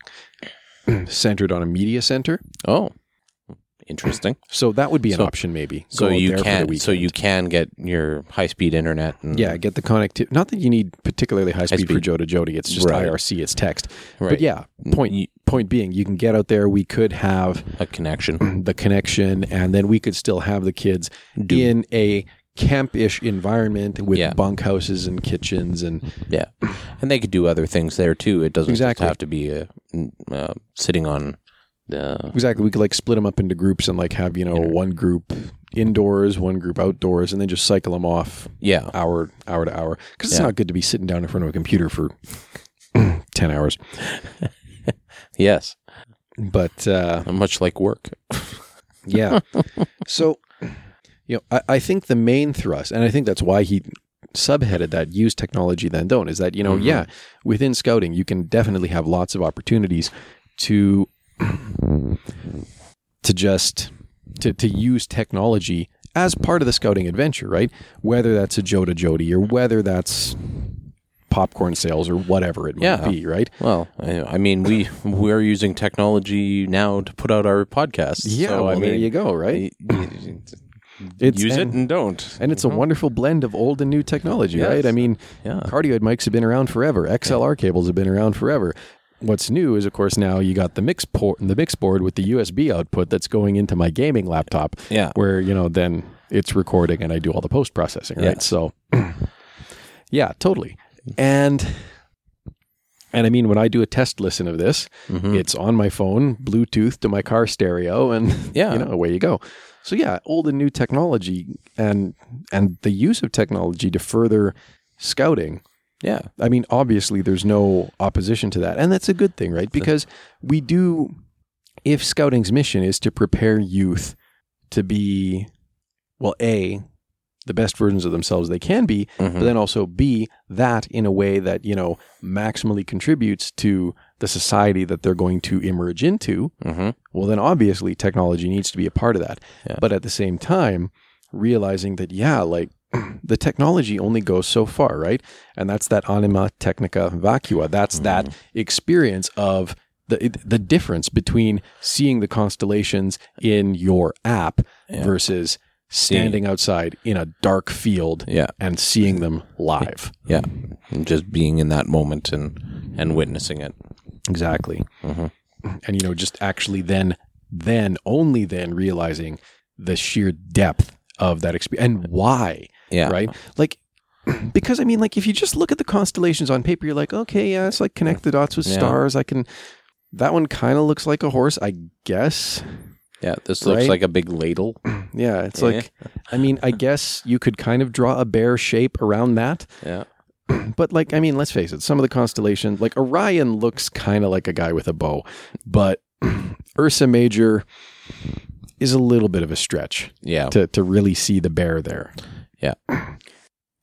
[clears throat] centered on a media center, Oh, Interesting. [clears throat] So that would be an So- option, maybe. So you for can so you can get your high speed internet. And, yeah get the connectivity. Not that you need particularly high speed for speed. JOTA-JOTI. It's just Right. IRC. It's text. Right. But yeah, point You- point being, you can get out there. We could have a connection. [clears throat] the connection, and then we could still have the kids in a campish environment with Yeah. bunkhouses and kitchens and Yeah, and they could do other things there too. It doesn't Exactly. just have to be uh, uh, sitting on the. exactly we could like split them up into groups and like have you know one group indoors, one group outdoors, and then just cycle them off Yeah, hour hour to hour because it's Yeah. not good to be sitting down in front of a computer for [clears throat] ten hours. [laughs] yes, But uh, much like work. [laughs] yeah, so you know, I, I think the main thrust, and I think that's why he subheaded that use technology then don't is that you know Mhm. yeah within scouting you can definitely have lots of opportunities to to just to, to use technology as part of the scouting adventure right whether that's a JOTA-JOTI or whether that's popcorn sales or whatever it might Yeah. be right Well, I, mean, we we're using technology now to put out our podcast. yeah so, well, I there you go right it's use it and, and don't. and it's a mm-hmm. wonderful blend of old and new technology Yes. right i mean Yeah, Cardioid mics have been around forever. XLR cables have been around forever. What's new is, of course, now you got the mix port, and the mix board with the USB output that's going into my gaming laptop, yeah, where you know then it's recording and I do all the post processing, right? Yeah. So, [clears throat] yeah, totally. And and I mean, when I do a test listen of this, Mhm. it's on my phone, Bluetooth to my car stereo, and [laughs] Yeah. you know, away you go. So yeah, old and new technology, and and the use of technology to further scouting yeah, I mean, obviously, there's no opposition to that. And that's a good thing, right? Because we do, if scouting's mission is to prepare youth to be, well, A, the best versions of themselves they can be, Mhm. but then also B, that in a way that, you know, maximally contributes to the society that they're going to emerge into, Mhm. well, then obviously technology needs to be a part of that. Yeah. But at the same time, realizing that, yeah, like [clears throat] the technology only goes so far, right? And that's that anima technica vacua. That's that experience of the the difference between seeing the constellations in your app versus standing outside in a dark field yeah, and seeing them live. yeah. And just being in that moment and and witnessing it. Exactly. Mhm. And you know, just actually then then only then realizing the sheer depth of that experience and why Yeah, right? Like, [clears throat] because I mean, like, if you just look at the constellations on paper, you're like, okay, yeah, it's like connect the dots with Yeah. stars. I can. That one kind of looks like a horse, I guess. Yeah, this looks Right? like a big ladle. [clears throat] Yeah, it's Yeah. like, I mean, I guess you could kind of draw a bear shape around that. [clears throat] Yeah, But, like, I mean, let's face it, some of the constellations, like Orion looks kind of like a guy with a bow, but Ursa Major is a little bit of a stretch. yeah, to, to really see the bear there. Yeah.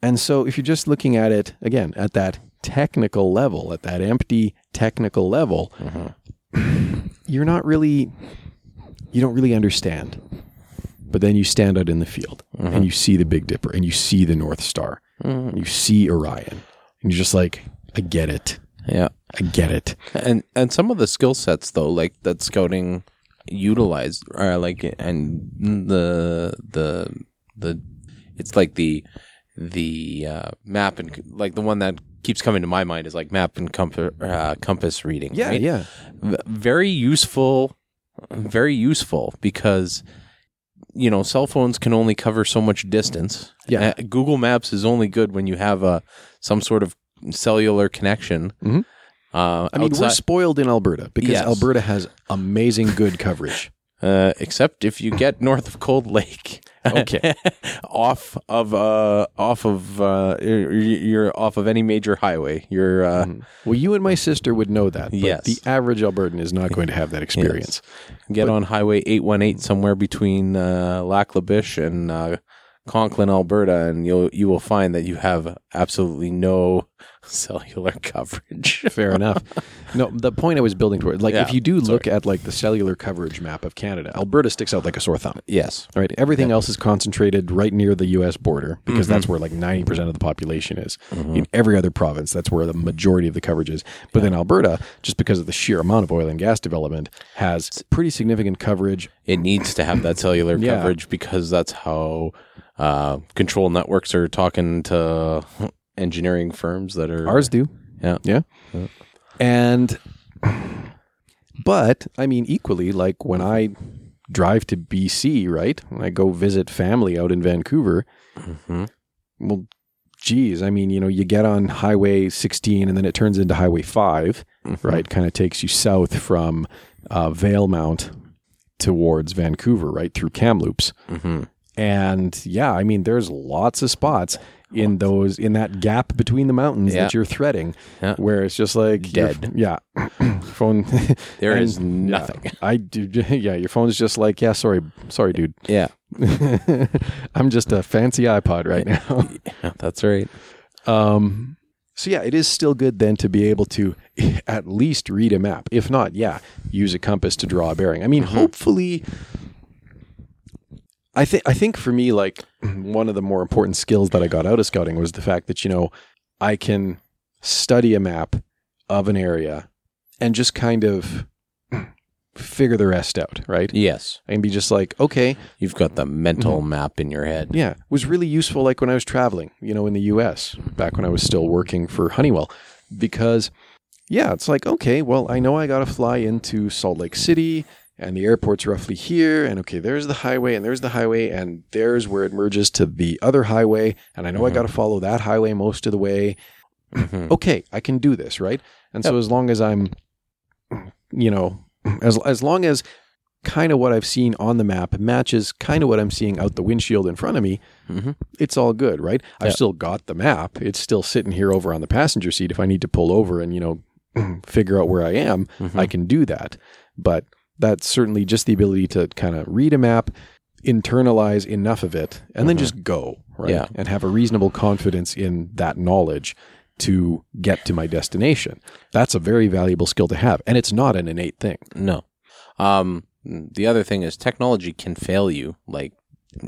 And so if you're just looking at it again at that technical level, at that empty technical level, Mhm. [sighs] you're not really you don't really understand. But then you stand out in the field and you see the Big Dipper and you see the North Star Mhm. you see Orion. And you're just like, I get it. yeah. I get it. And and some of the skill sets though, like that scouting utilized or like and the the the it's like the the uh, map and like the one that keeps coming to my mind is like map and compass uh, compass reading. Yeah, right? yeah. Very useful, very useful because you know cell phones can only cover so much distance. Yeah. Uh, Google Maps is only good when you have a some sort of cellular connection. Mhm. Uh, I mean, we're spoiled in Alberta because Yes. Alberta has amazing good coverage. [laughs] uh, except if you get north of Cold Lake. [laughs] Okay. [laughs] off of uh off of uh you're, you're off of any major highway. You're uh Well, you and my sister would know that. But Yes. The average Albertan is not going to have that experience. get on highway 818 somewhere between uh Lac La Biche and uh Conklin, Alberta, and you'll you will find that you have absolutely no cellular [laughs] coverage. Fair enough. No, the point I was building toward, like, Yeah, if you do look at like the cellular coverage map of Canada, Alberta sticks out like a sore thumb. yes. All right, everything else is concentrated right near the U.S. border because Mm-hmm. that's where like ninety percent of the population is. In every other province, that's where the majority of the coverage is. But then Alberta, just because of the sheer amount of oil and gas development, has pretty significant coverage. It needs to have that cellular Yeah. coverage because that's how uh, control networks are talking to engineering firms that are Ours do, Yeah. yeah, and but I mean, equally, like when I drive to BC, right? When I go visit family out in Vancouver, Mhm. well, geez, I mean, you know, you get on Highway 16 and then it turns into Highway 5, Mhm. right? Kind of takes you south from uh, Valemount towards Vancouver, right? Through Kamloops. Mhm. And yeah, I mean, there's lots of spots in those, in that gap between the mountains Yeah. that you're threading Yeah. where it's just like your- Dead. yeah. [clears throat] Phone. [laughs] There and, is yeah, nothing. I do. [laughs] Yeah. Your phone's just like, yeah, sorry, sorry, dude. Yeah. [laughs] I'm just a fancy iPod right now. Yeah, that's right. Um, so yeah, it is still good then to be able to at least read a map. If not, yeah, use a compass to draw a bearing. I mean, hopefully, I think I think for me, like [clears throat] one of the more important skills that I got out of scouting was the fact that you know I can study a map of an area and just kind of [clears throat] figure the rest out. Right? Yes. I can be just like, okay, You've got the mental Mm-hmm. map in your head. yeah, it was really useful like when I was traveling, you know, in the US, back when I was still working for Honeywell. Because, yeah, it's like, okay, well, I know I got to fly into Salt Lake City and the airport's roughly here. And okay, there's the highway and there's the highway and there's where it merges to the other highway. And I know I got to follow that highway most of the way. Mhm. Okay, I can do this, right? And so as long as I'm, you know, as, as long as kind of what I've seen on the map matches kind of what I'm seeing out the windshield in front of me, Mhm. it's all good, right? I've still got the map. It's still sitting here over on the passenger seat. If I need to pull over and, you know, [clears throat] figure out where I am, Mm-hmm. I can do that. But that's certainly just the ability to kind of read a map, internalize enough of it, and then just go, right? Mm-hmm. Yeah. And have a reasonable confidence in that knowledge to get to my destination. That's a very valuable skill to have. And it's not an innate thing. No. Um, the other thing is technology can fail you. Like,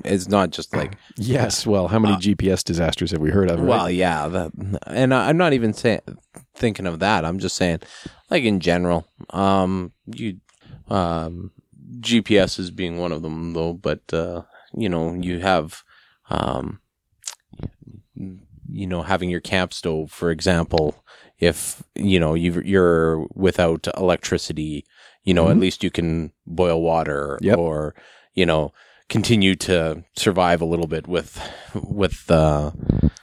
it's not just like, [clears throat] Yes. Well, how many GPS disasters have we heard of? right? well, yeah. That, and I- I'm not even saying thinking of that. I'm just saying, like in general, um, you, um, GPS is being one of them though. But uh, you know, you have, um, you know, having your camp stove, for example. If you know you you're without electricity, you know, at least you can boil water Yep. or you know continue to survive a little bit with with uh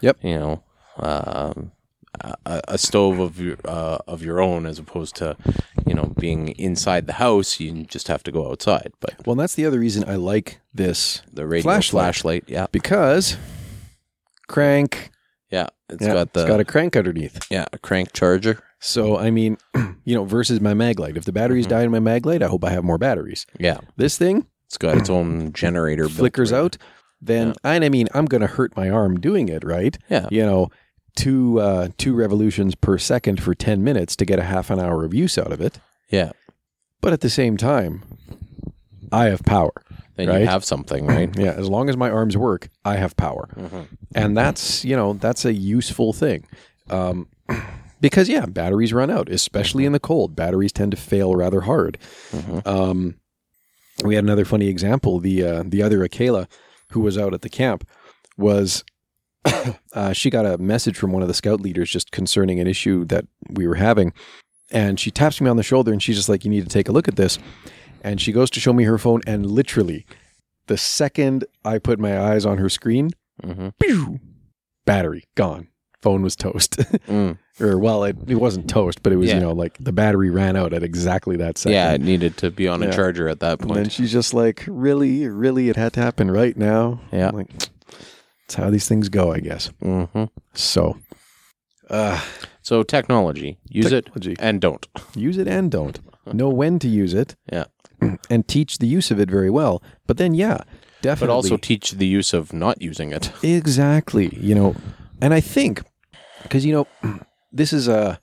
Yep. you know um a, a stove of your uh, of your own as opposed to you know being inside the house you just have to go outside but Well, that's the other reason I like this the radio Flashlight. flashlight, yeah because crank. yeah it's yeah, got the it's got a crank underneath. yeah a crank charger So I mean, [clears throat] you know, versus my Maglite. If the batteries Mm-hmm. die in my Maglite, I hope I have more batteries. yeah This thing it's got its own generator flickers right- out, then and I mean, I'm going to hurt my arm doing it, right? yeah You know, two uh, two revolutions per second for ten minutes to get a half an hour of use out of it. yeah But at the same time, I have power. then Right? you have something right [clears throat] Yeah, as long as my arms work, I have power, and that's you know that's a useful thing. Um, [clears throat] because yeah, batteries run out, especially in the cold. Batteries tend to fail rather hard. Um, we had another funny example. The uh, the other Akela, who was out at the camp, was [coughs] uh, she got a message from one of the scout leaders just concerning an issue that we were having, and she taps me on the shoulder and she's just like, "You need to take a look at this." And she goes to show me her phone, and literally, the second I put my eyes on her screen, hmm pew, battery gone. Phone was toast. [laughs] Mm. or well, it, it wasn't toast, but it was Yeah. you know like the battery ran out at exactly that second. yeah it needed to be on a charger at that point. And then she's just like, really, really, it had to happen right now. Yeah. I'm like, that's how these things go, I guess. hmm So, uh, so technology use Technology. it and don't use it and don't know when to use it yeah and teach the use of it very well. But then, yeah, definitely. but also teach the use of not using it. Exactly. You know, and I think because you know this is a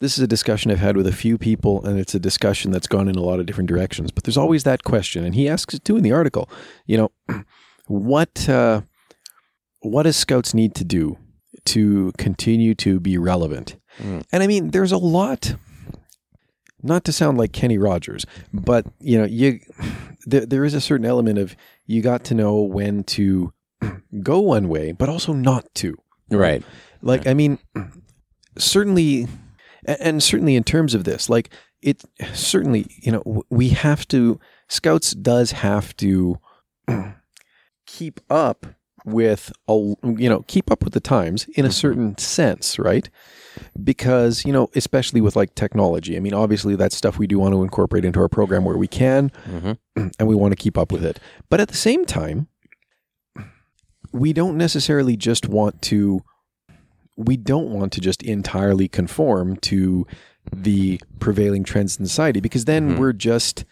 this is a discussion I've had with a few people, and it's a discussion that's gone in a lot of different directions. But there's always that question, and he asks it too in the article. You know, [clears throat] what uh, what does Scouts need to do to continue to be relevant? Mm. And I mean, there's a lot. Not to sound like Kenny Rogers, but you know, you there, there is a certain element of you got to know when to [clears throat] go one way, but also not to. Right. Like, I mean, certainly, and certainly in terms of this, like it certainly, you know, we have to. Scouts does have to [clears throat] keep up with a, you know, keep up with the times in a certain sense, right? Because you know, especially with like technology. I mean, obviously, that's stuff we do want to incorporate into our program where we can hmm [clears throat] and we want to keep up with it. But at the same time, we don't necessarily just want to we don't want to just entirely conform to the prevailing trends in society because then Mhm. we're just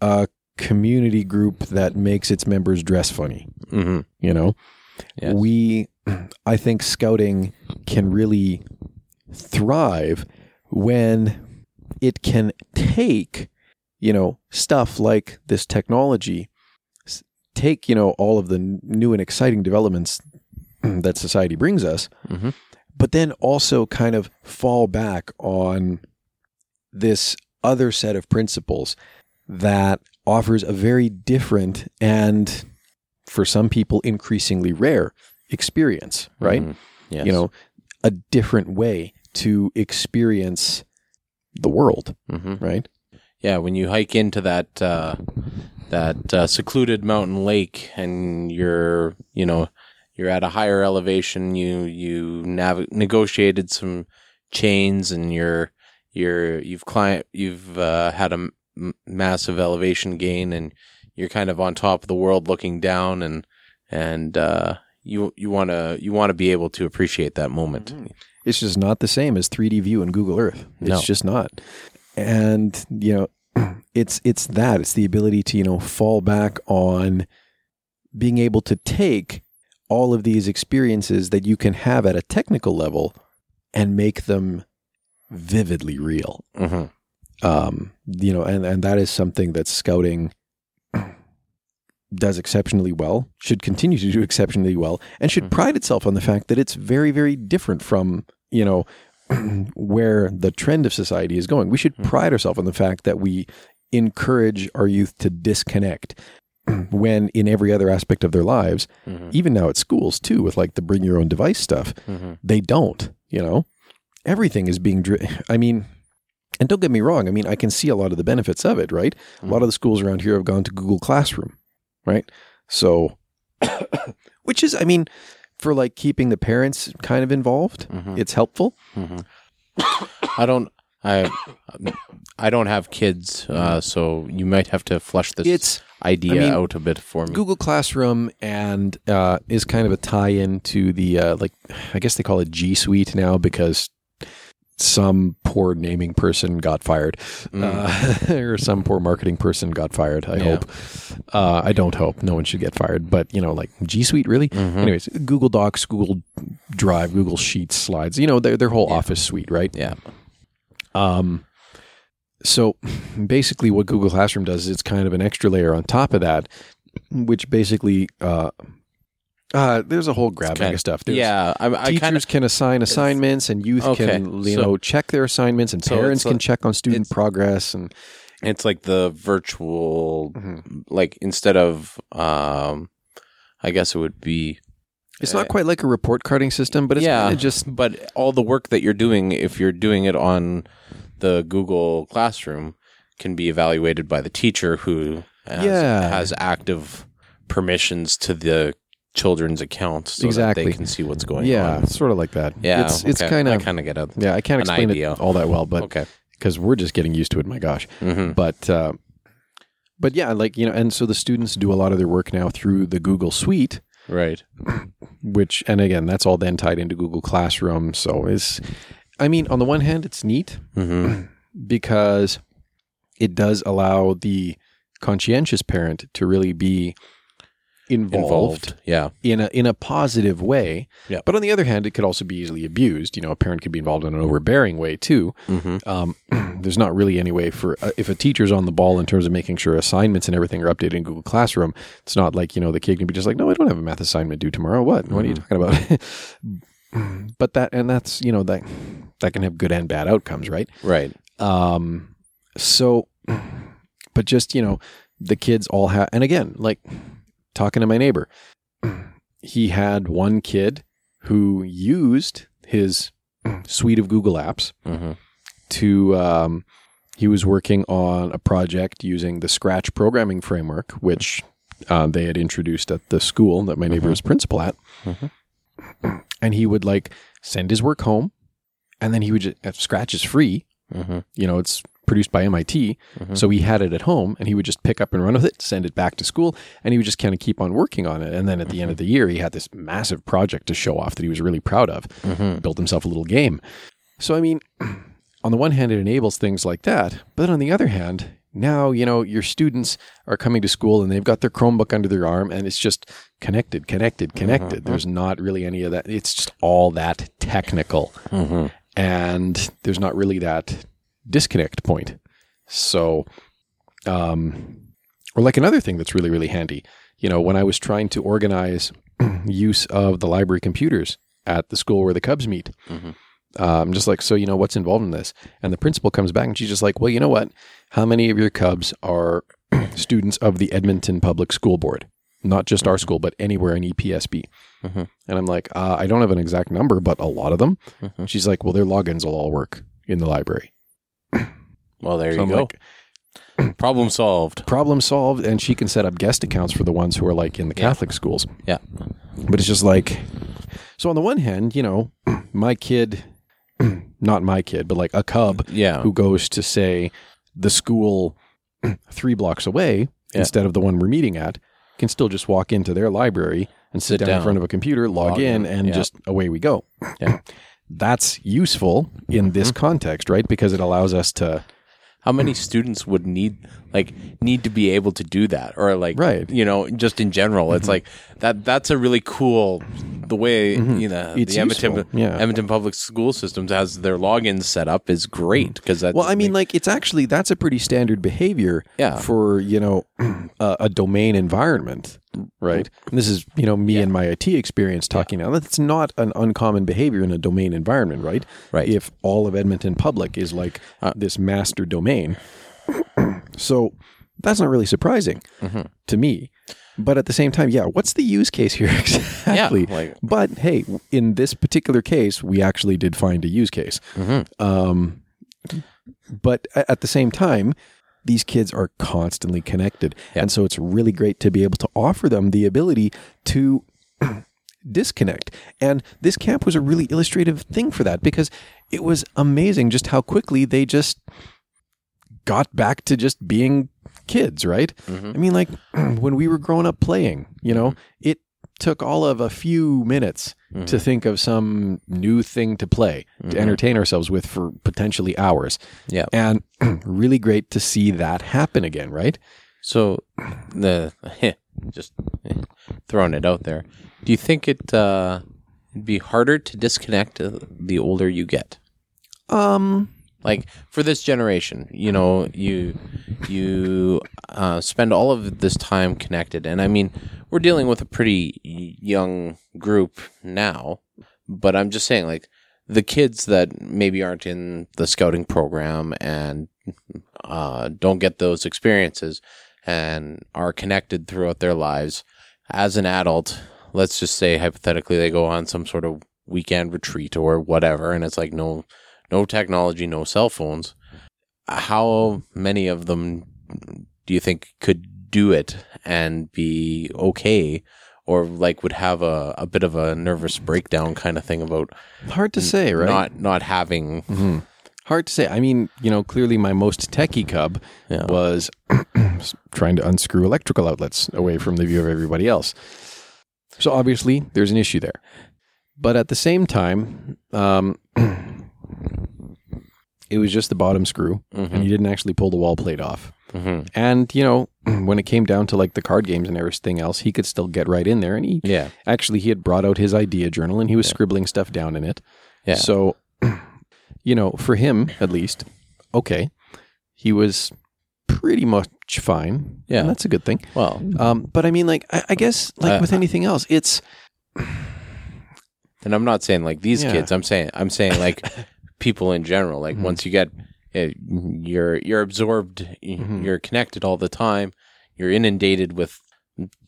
a community group that makes its members dress funny, hmm you know? Yes. We I think scouting can really thrive when it can take, you know, stuff like this technology, take, you know, all of the new and exciting developments [clears throat] that society brings us, Mhm. but then also kind of fall back on this other set of principles that offers a very different and for some people increasingly rare experience, right? Mhm. Yes. You know, a different way to experience the world, hmm right? Yeah, when you hike into that uh, that uh, secluded mountain lake, and you're you know you're at a higher elevation, you you nav- negotiated some chains, and you're you're you've climbed you've uh, had a m- massive elevation gain, and you're kind of on top of the world, looking down, and and uh, you you want to you want to be able to appreciate that moment. It's just not the same as 3D view and Google Earth. It's No. just not. And, you know, [clears throat] it's it's that. It's the ability to, you know, fall back on being able to take all of these experiences that you can have at a technical level and make them vividly real. hmm um, you know, and, and that is something that scouting does exceptionally well, should continue to do [laughs] exceptionally well, and should Mhm. pride itself on the fact that it's very, very different from, you know, [clears throat] where the trend of society is going. We should Mhm. pride ourselves on the fact that we encourage our youth to disconnect [clears throat] when in every other aspect of their lives, hmm even now at schools too, with like the bring your own device stuff, hmm they don't, you know? Everything is being dri- I mean, and don't get me wrong, I mean, I can see a lot of the benefits of it, right? A lot of the schools around here have gone to Google Classroom, right? So [coughs] which is I mean, for like keeping the parents kind of involved, hmm it's helpful. hmm [coughs] I don't. I I don't have kids, uh, so you might have to flush this It's idea I mean, out a bit for me. Google Classroom and uh, is kind of a tie-in to the uh, like I guess they call it G Suite now because some poor naming person got fired, uh, [laughs] or some poor marketing person got fired. I Yeah. hope. Uh, I don't hope. No one should get fired. But you know, like G Suite, really. Mhm. Anyways, Google Docs, Google Drive, Google Sheets, Slides. You know, their their whole Yeah. Office suite, right? Yeah. Um, so basically, what Google Classroom does is it's kind of an extra layer on top of that, which basically, uh, uh, there's a whole grab bag kind- of stuff. There's, Yeah. I, I teachers kind of. can assign assignments, and youth Okay, can you so- know check their assignments, and so parents can like- check on student progress. And It's like the virtual, Mhm. like instead of, um, I guess it would be. it's Uh, not quite like a report carding system, but it's yeah, kinda just but all the work that you're doing, if you're doing it on the Google Classroom, can be evaluated by the teacher who has, Yeah. has active permissions to the children's accounts so that Exactly. they can see what's going yeah, on. Yeah, sort of like that. Yeah, it's it's okay. kind I of kind of get it. yeah. I can't explain idea. it all that well, but okay. because we're just getting used to it. My gosh. hmm but uh, but yeah, like you know, and so the students do a lot of their work now through the Google Suite, Right. [clears throat] which and again, that's all then tied into Google Classroom. So is, I mean, on the one hand, it's neat hmm [clears throat] because it does allow the conscientious parent to really be involved, Yeah. in a in a positive way. Yeah. But on the other hand, it could also be easily abused. You know, a parent could be involved in an overbearing way too. Mm-hmm. Um, [clears throat] there's not really any way for uh, if a teacher's on the ball in terms of making sure assignments and everything are updated in Google Classroom. It's not like you know the kid can be just like, no, I don't have a math assignment due tomorrow. What? What are you talking about? [laughs] but that and that's you know that that can have good and bad outcomes, right? Right. Um, so, [clears throat] but just, you know, the kids all have, and again, like talking to my neighbor, [clears throat] he had one kid who used his [clears throat] suite of Google apps Mm-hmm. to, um, he was working on a project using the Scratch programming framework, which uh, they had introduced at the school that my neighbor was principal at. Mhm. [clears throat] And he would like send his work home, and then he would just, Scratch is free Mm-hmm. you know, it's produced by MIT. Mhm. So he had it at home and he would just pick up and run with it, send it back to school, and he would just kind of keep on working on it. And then at the end of the year, he had this massive project to show off that he was really proud of. Mm-hmm. Built himself a little game. So, I mean, [clears throat] on the one hand, it enables things like that. But on the other hand, now, you know, your students are coming to school and they've got their Chromebook under their arm and it's just connected, connected, connected. There's not really any of that. It's just all that technical Mm-hmm. and there's not really that disconnect point. So, um, or like another thing that's really, really handy, you know, when I was trying to organize [clears throat] use of the library computers at the school where the Cubs meet, Mhm. I'm um, just like, so, you know, what's involved in this? And the principal comes back and she's just like, well, you know what? How many of your Cubs are [clears throat] students of the Edmonton Public School Board? Not just our school, but anywhere in EPSB. Mhm. And I'm like, uh, I don't have an exact number, but a lot of them. Mhm. She's like, well, their logins will all work in the library. Well, there So you I'm go. like, [clears throat] Problem solved. problem solved. And she can set up guest accounts for the ones who are like in the Yeah. Catholic schools. Yeah. But it's just like, so on the one hand, you know, [clears throat] my kid, [clears throat] not my kid, but like a cub Yeah. who goes to say the school three blocks away Yeah. instead of the one we're meeting at can still just walk into their library and sit, Sit down, down. in front of a computer, log, Log in, and yeah. just away we go. Yeah. That's useful in this mm-hmm. context, right? Because it allows us to How many hmm. students would need like need to be able to do that, or like Right. You know, just in general, it's mm-hmm. like that. That's a really cool the way mm-hmm. you know It's the Edmonton yeah. Edmonton Public School Systems has their logins set up is great mm. because that. Well, I mean, like it's actually that's a pretty standard behavior Yeah. for you know [clears throat] a, a domain environment, right? And this is you know me and my IT experience talking now. That's not an uncommon behavior in a domain environment, right? Right. If all of Edmonton Public is like uh. this master domain, [clears throat] so that's not really surprising mm-hmm. to me. But at the same time, yeah, what's the use case here [laughs] exactly? like- but hey, in this particular case, we actually did find a use case. Mm-hmm. Um, but at the same time, these kids are constantly connected. And so it's really great to be able to offer them the ability to [clears throat] disconnect. And this camp was a really illustrative thing for that because it was amazing just how quickly they just got back to just being kids, right? Mm-hmm. I mean, like [clears throat] when we were growing up playing, you know, mm-hmm. it took all of a few minutes to think of some new thing to play to entertain ourselves with for potentially hours. Yeah. And [clears throat] really great to see that happen again, right? So the [laughs] just throwing it out there. Do you think it uh, it'd be harder to disconnect uh, the older you get? Um, Like for this generation, you know, you you uh, spend all of this time connected, and I mean, we're dealing with a pretty young group now. But I'm just saying, like the kids that maybe aren't in the scouting program and uh, don't get those experiences and are connected throughout their lives as an adult let's just say hypothetically they go on some sort of weekend retreat or whatever and it's like no no technology no cell phones how many of them do you think could do it and be okay or like would have a, a bit of a nervous breakdown kind of thing about hard to say, right? not not having Hard to say. I mean, you know, clearly my most techie cub Yeah. was [clears throat] trying to unscrew electrical outlets away from the view of everybody else. So obviously, there's an issue there. But at the same time, um, [clears throat] it was just the bottom screw, and he didn't actually pull the wall plate off. Mhm. And you know, [clears throat] when it came down to like the card games and everything else, he could still get right in there. And he Yeah. actually he had brought out his idea journal and he was scribbling stuff down in it. Yeah. So, [clears throat] you know, for him at least, okay, he was pretty much fine. Yeah. and that's a good thing. Well, Um, but I mean, like, I, I guess, like Uh, with anything else, it's [sighs] and I'm not saying like these Yeah. kids. I'm saying I'm saying like [laughs] people in general. Like once you get, uh, you're you're absorbed. Mhm. You're connected all the time. You're inundated with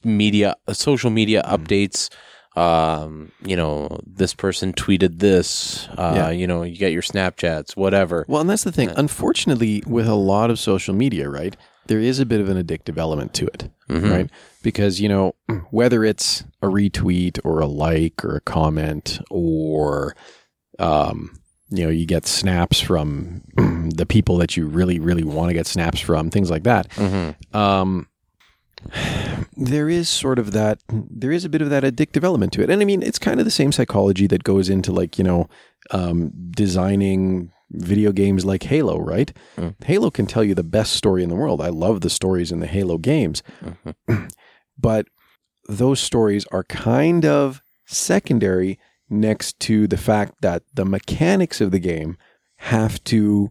media, uh, social media updates. Um, you know, this person tweeted this. Uh, Yeah. you know, you get your Snapchats, whatever. well, and that's the thing. Unfortunately, with a lot of social media, right, there is a bit of an addictive element to it, Mhm. right? Because you know, [clears throat] whether it's a retweet or a like or a comment or, um, you know, you get snaps from [clears throat] the people that you really, really want to get snaps from, things like that. Mm-hmm. um, there is sort of that there is a bit of that addictive element to it and i mean it's kind of the same psychology that goes into like you know um, designing video games like halo right Mm. halo can tell you the best story in the world i love the stories in the halo games Mhm. [clears throat] but those stories are kind of secondary next to the fact that the mechanics of the game have to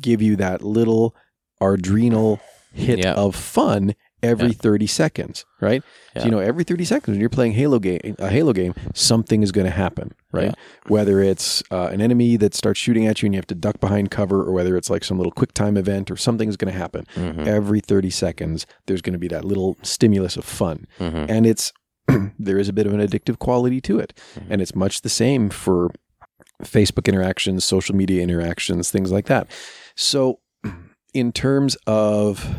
give you that little adrenal hit Yeah. of fun every Yeah. 30 seconds, right? So, you know, every 30 seconds when you're playing Halo game, a Halo game, something is going to happen, right? Whether it's uh, an enemy that starts shooting at you and you have to duck behind cover, or whether it's like some little quick time event or something is going to happen. Mhm. Every 30 seconds, there's going to be that little stimulus of fun. Mhm. And it's, [clears throat] there is a bit of an addictive quality to it. Mm-hmm. And it's much the same for Facebook interactions, social media interactions, things like that. So, [clears throat] in terms of,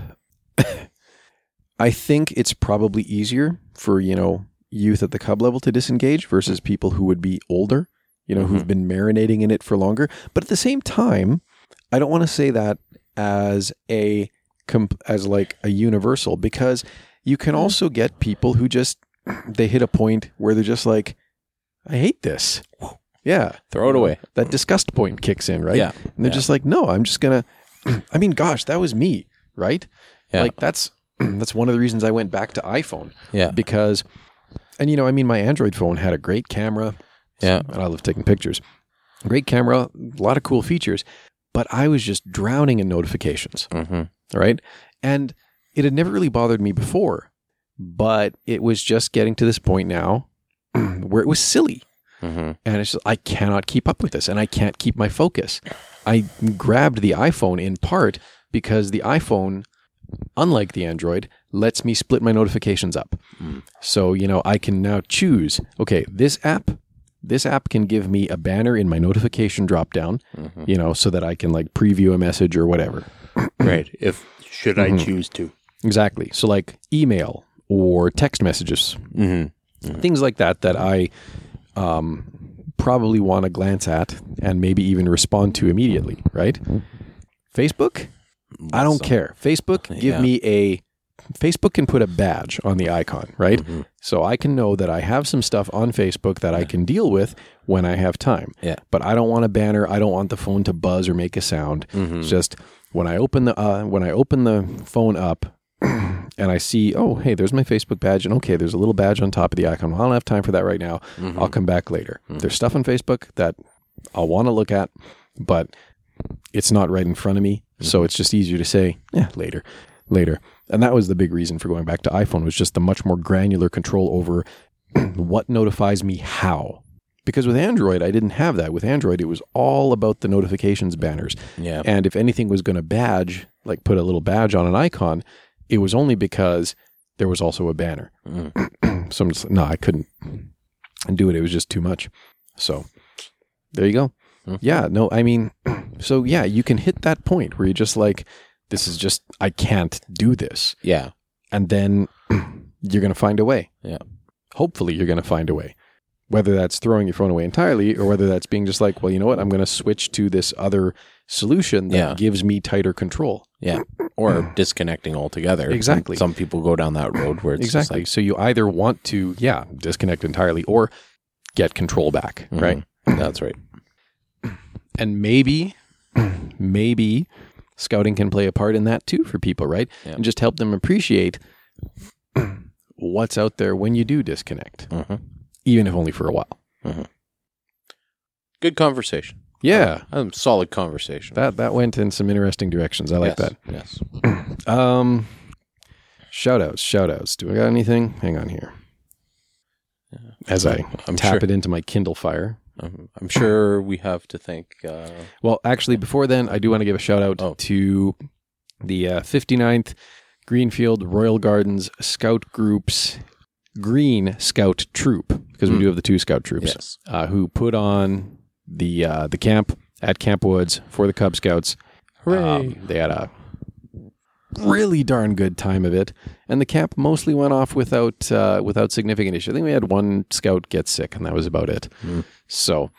[laughs] I think it's probably easier for, you know, youth at the cub level to disengage versus people who would be older, you know, who've been marinating in it for longer. But at the same time, I don't want to say that as a, as like a universal because you can also get people who just, they hit a point where they're just like, I hate this. Yeah. Throw it away. That disgust point kicks in, right? Yeah. And they're Yeah. just like, no, I'm just gonna. [clears throat] I mean, gosh, that was me, right? Yeah. Like that's [clears throat] that's one of the reasons I went back to iPhone Yeah. because, and you know, I mean, my Android phone had a great camera. Yeah. and I love taking pictures. Great camera, a lot of cool features, but I was just drowning in notifications. Mm-hmm. Right, and it had never really bothered me before, but it was just getting to this point now [clears throat] where it was silly. Mm-hmm. And it's just, I cannot keep up with this and I can't keep my focus. I grabbed the iPhone in part because the iPhone, unlike the Android, lets me split my notifications up. So, you know, I can now choose, okay, this app, this app can give me a banner in my notification drop down, you know, so that I can like preview a message or whatever. Right. If should I Mhm. choose to. Exactly. So, like email or text messages, Mm-hmm. things like that that I um, probably want to glance at and maybe even respond to immediately, right? Facebook, I don't care. Facebook, give Yeah. me a Facebook can put a badge on the icon, right? Mhm. So I can know that I have some stuff on Facebook that I can deal with when I have time. Yeah. But I don't want a banner. I don't want the phone to buzz or make a sound. Mhm. Just when I open the uh, when I open the phone up and I see, oh, hey, there's my Facebook badge, and okay, there's a little badge on top of the icon. Well, I don't have time for that right now. Mhm. I'll come back later. There's stuff on Facebook that I'll want to look at, but it's not right in front of me, so it's just easier to say, yeah, later, later. And that was the big reason for going back to iPhone was just the much more granular control over [clears throat] what notifies me how. Because with Android, I didn't have that. With Android, it was all about the notifications banners. Yeah. And if anything was going to badge, like put a little badge on an icon, it was only because there was also a banner. Mm. so I'm just no, I couldn't do it. It was just too much. So there you go. Mhm. Yeah, no, I mean, [clears throat] so yeah, you can hit that point where you're just like, this is just, I can't do this. Yeah. And then [clears throat] you're going to find a way. Yeah. Hopefully, you're going to find a way. Whether that's throwing your phone away entirely or whether that's being just like, well, you know what? I'm going to switch to this other solution that Yeah. gives me tighter control. Yeah. Or [clears throat] disconnecting altogether. Exactly. Some people go down that road where it's just exactly. like, so you either want to, yeah, disconnect entirely or get control back, right? Mhm. That's right. [clears throat] And maybe, [clears throat] maybe scouting can play a part in that too for people, right? Yeah. And just help them appreciate what's out there when you do disconnect, Mhm. even if only for a while. Good conversation. Yeah, Um, solid conversation. that that went in some interesting directions. I like yes, that. Yes. [clears throat] Um, shout outs, shout outs. Do I got anything? Hang on here. As I I'm tap sure. it into my Kindle Fire. Um, I'm sure we have to thank. Uh, Well, actually, before then, I do want to give a shout out Oh. to the uh, 59th Greenfield Royal Gardens Scout Group's Green Scout Troop, because we Hmm. do have the two Scout troops, yes. uh, who put on the uh, the camp at Camp Woods for the Cub Scouts. Um, they had a really darn good time of it, and the camp mostly went off without uh, without significant issue. I think we had one scout get sick, and that was about it. Hmm. So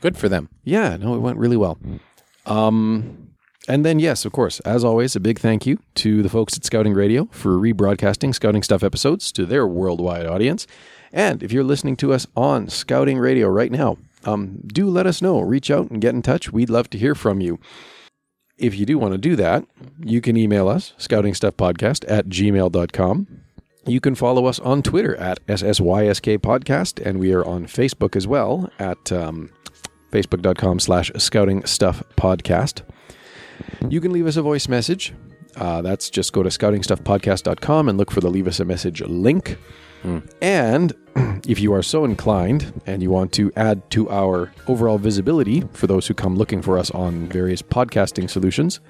Good for them. yeah, no, it went really well. Um, and then, yes, of course, as always, a big thank you to the folks at Scouting Radio for rebroadcasting Scouting Stuff episodes to their worldwide audience. And if you're listening to us on Scouting Radio right now, um, do let us know. Reach out and get in touch. We'd love to hear from you. If you do want to do that, you can email us, scoutingstuffpodcast at gmail.com. You can follow us on Twitter at SSYSK Podcast, and we are on Facebook as well at um, facebook.com slash scouting stuff podcast. You can leave us a voice message. Uh, that's just go to scoutingstuffpodcast.com and look for the leave us a message link. And [clears throat] if you are so inclined and you want to add to our overall visibility for those who come looking for us on various podcasting solutions,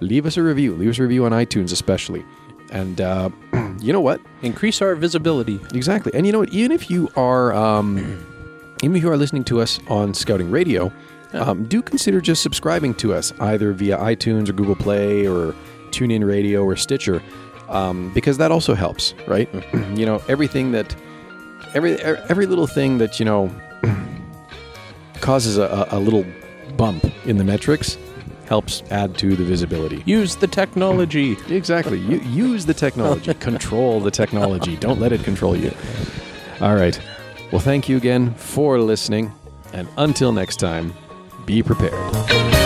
leave us a review. Leave us a review on iTunes, especially. And uh, [clears throat] you know what? Increase our visibility. Exactly. And you know what? Even if you are, um, [clears throat] even if you are listening to us on Scouting Radio, um, do consider just subscribing to us either via iTunes or Google Play or TuneIn Radio or Stitcher, um, because that also helps, right? [clears throat] you know, everything that, every every little thing that you know [clears throat] causes a, a a little bump in the metrics helps add to the visibility. Use the technology. Exactly. You use the technology. [laughs] control the technology. Don't let it control you. All right. Well, thank you again for listening. And until next time, be prepared.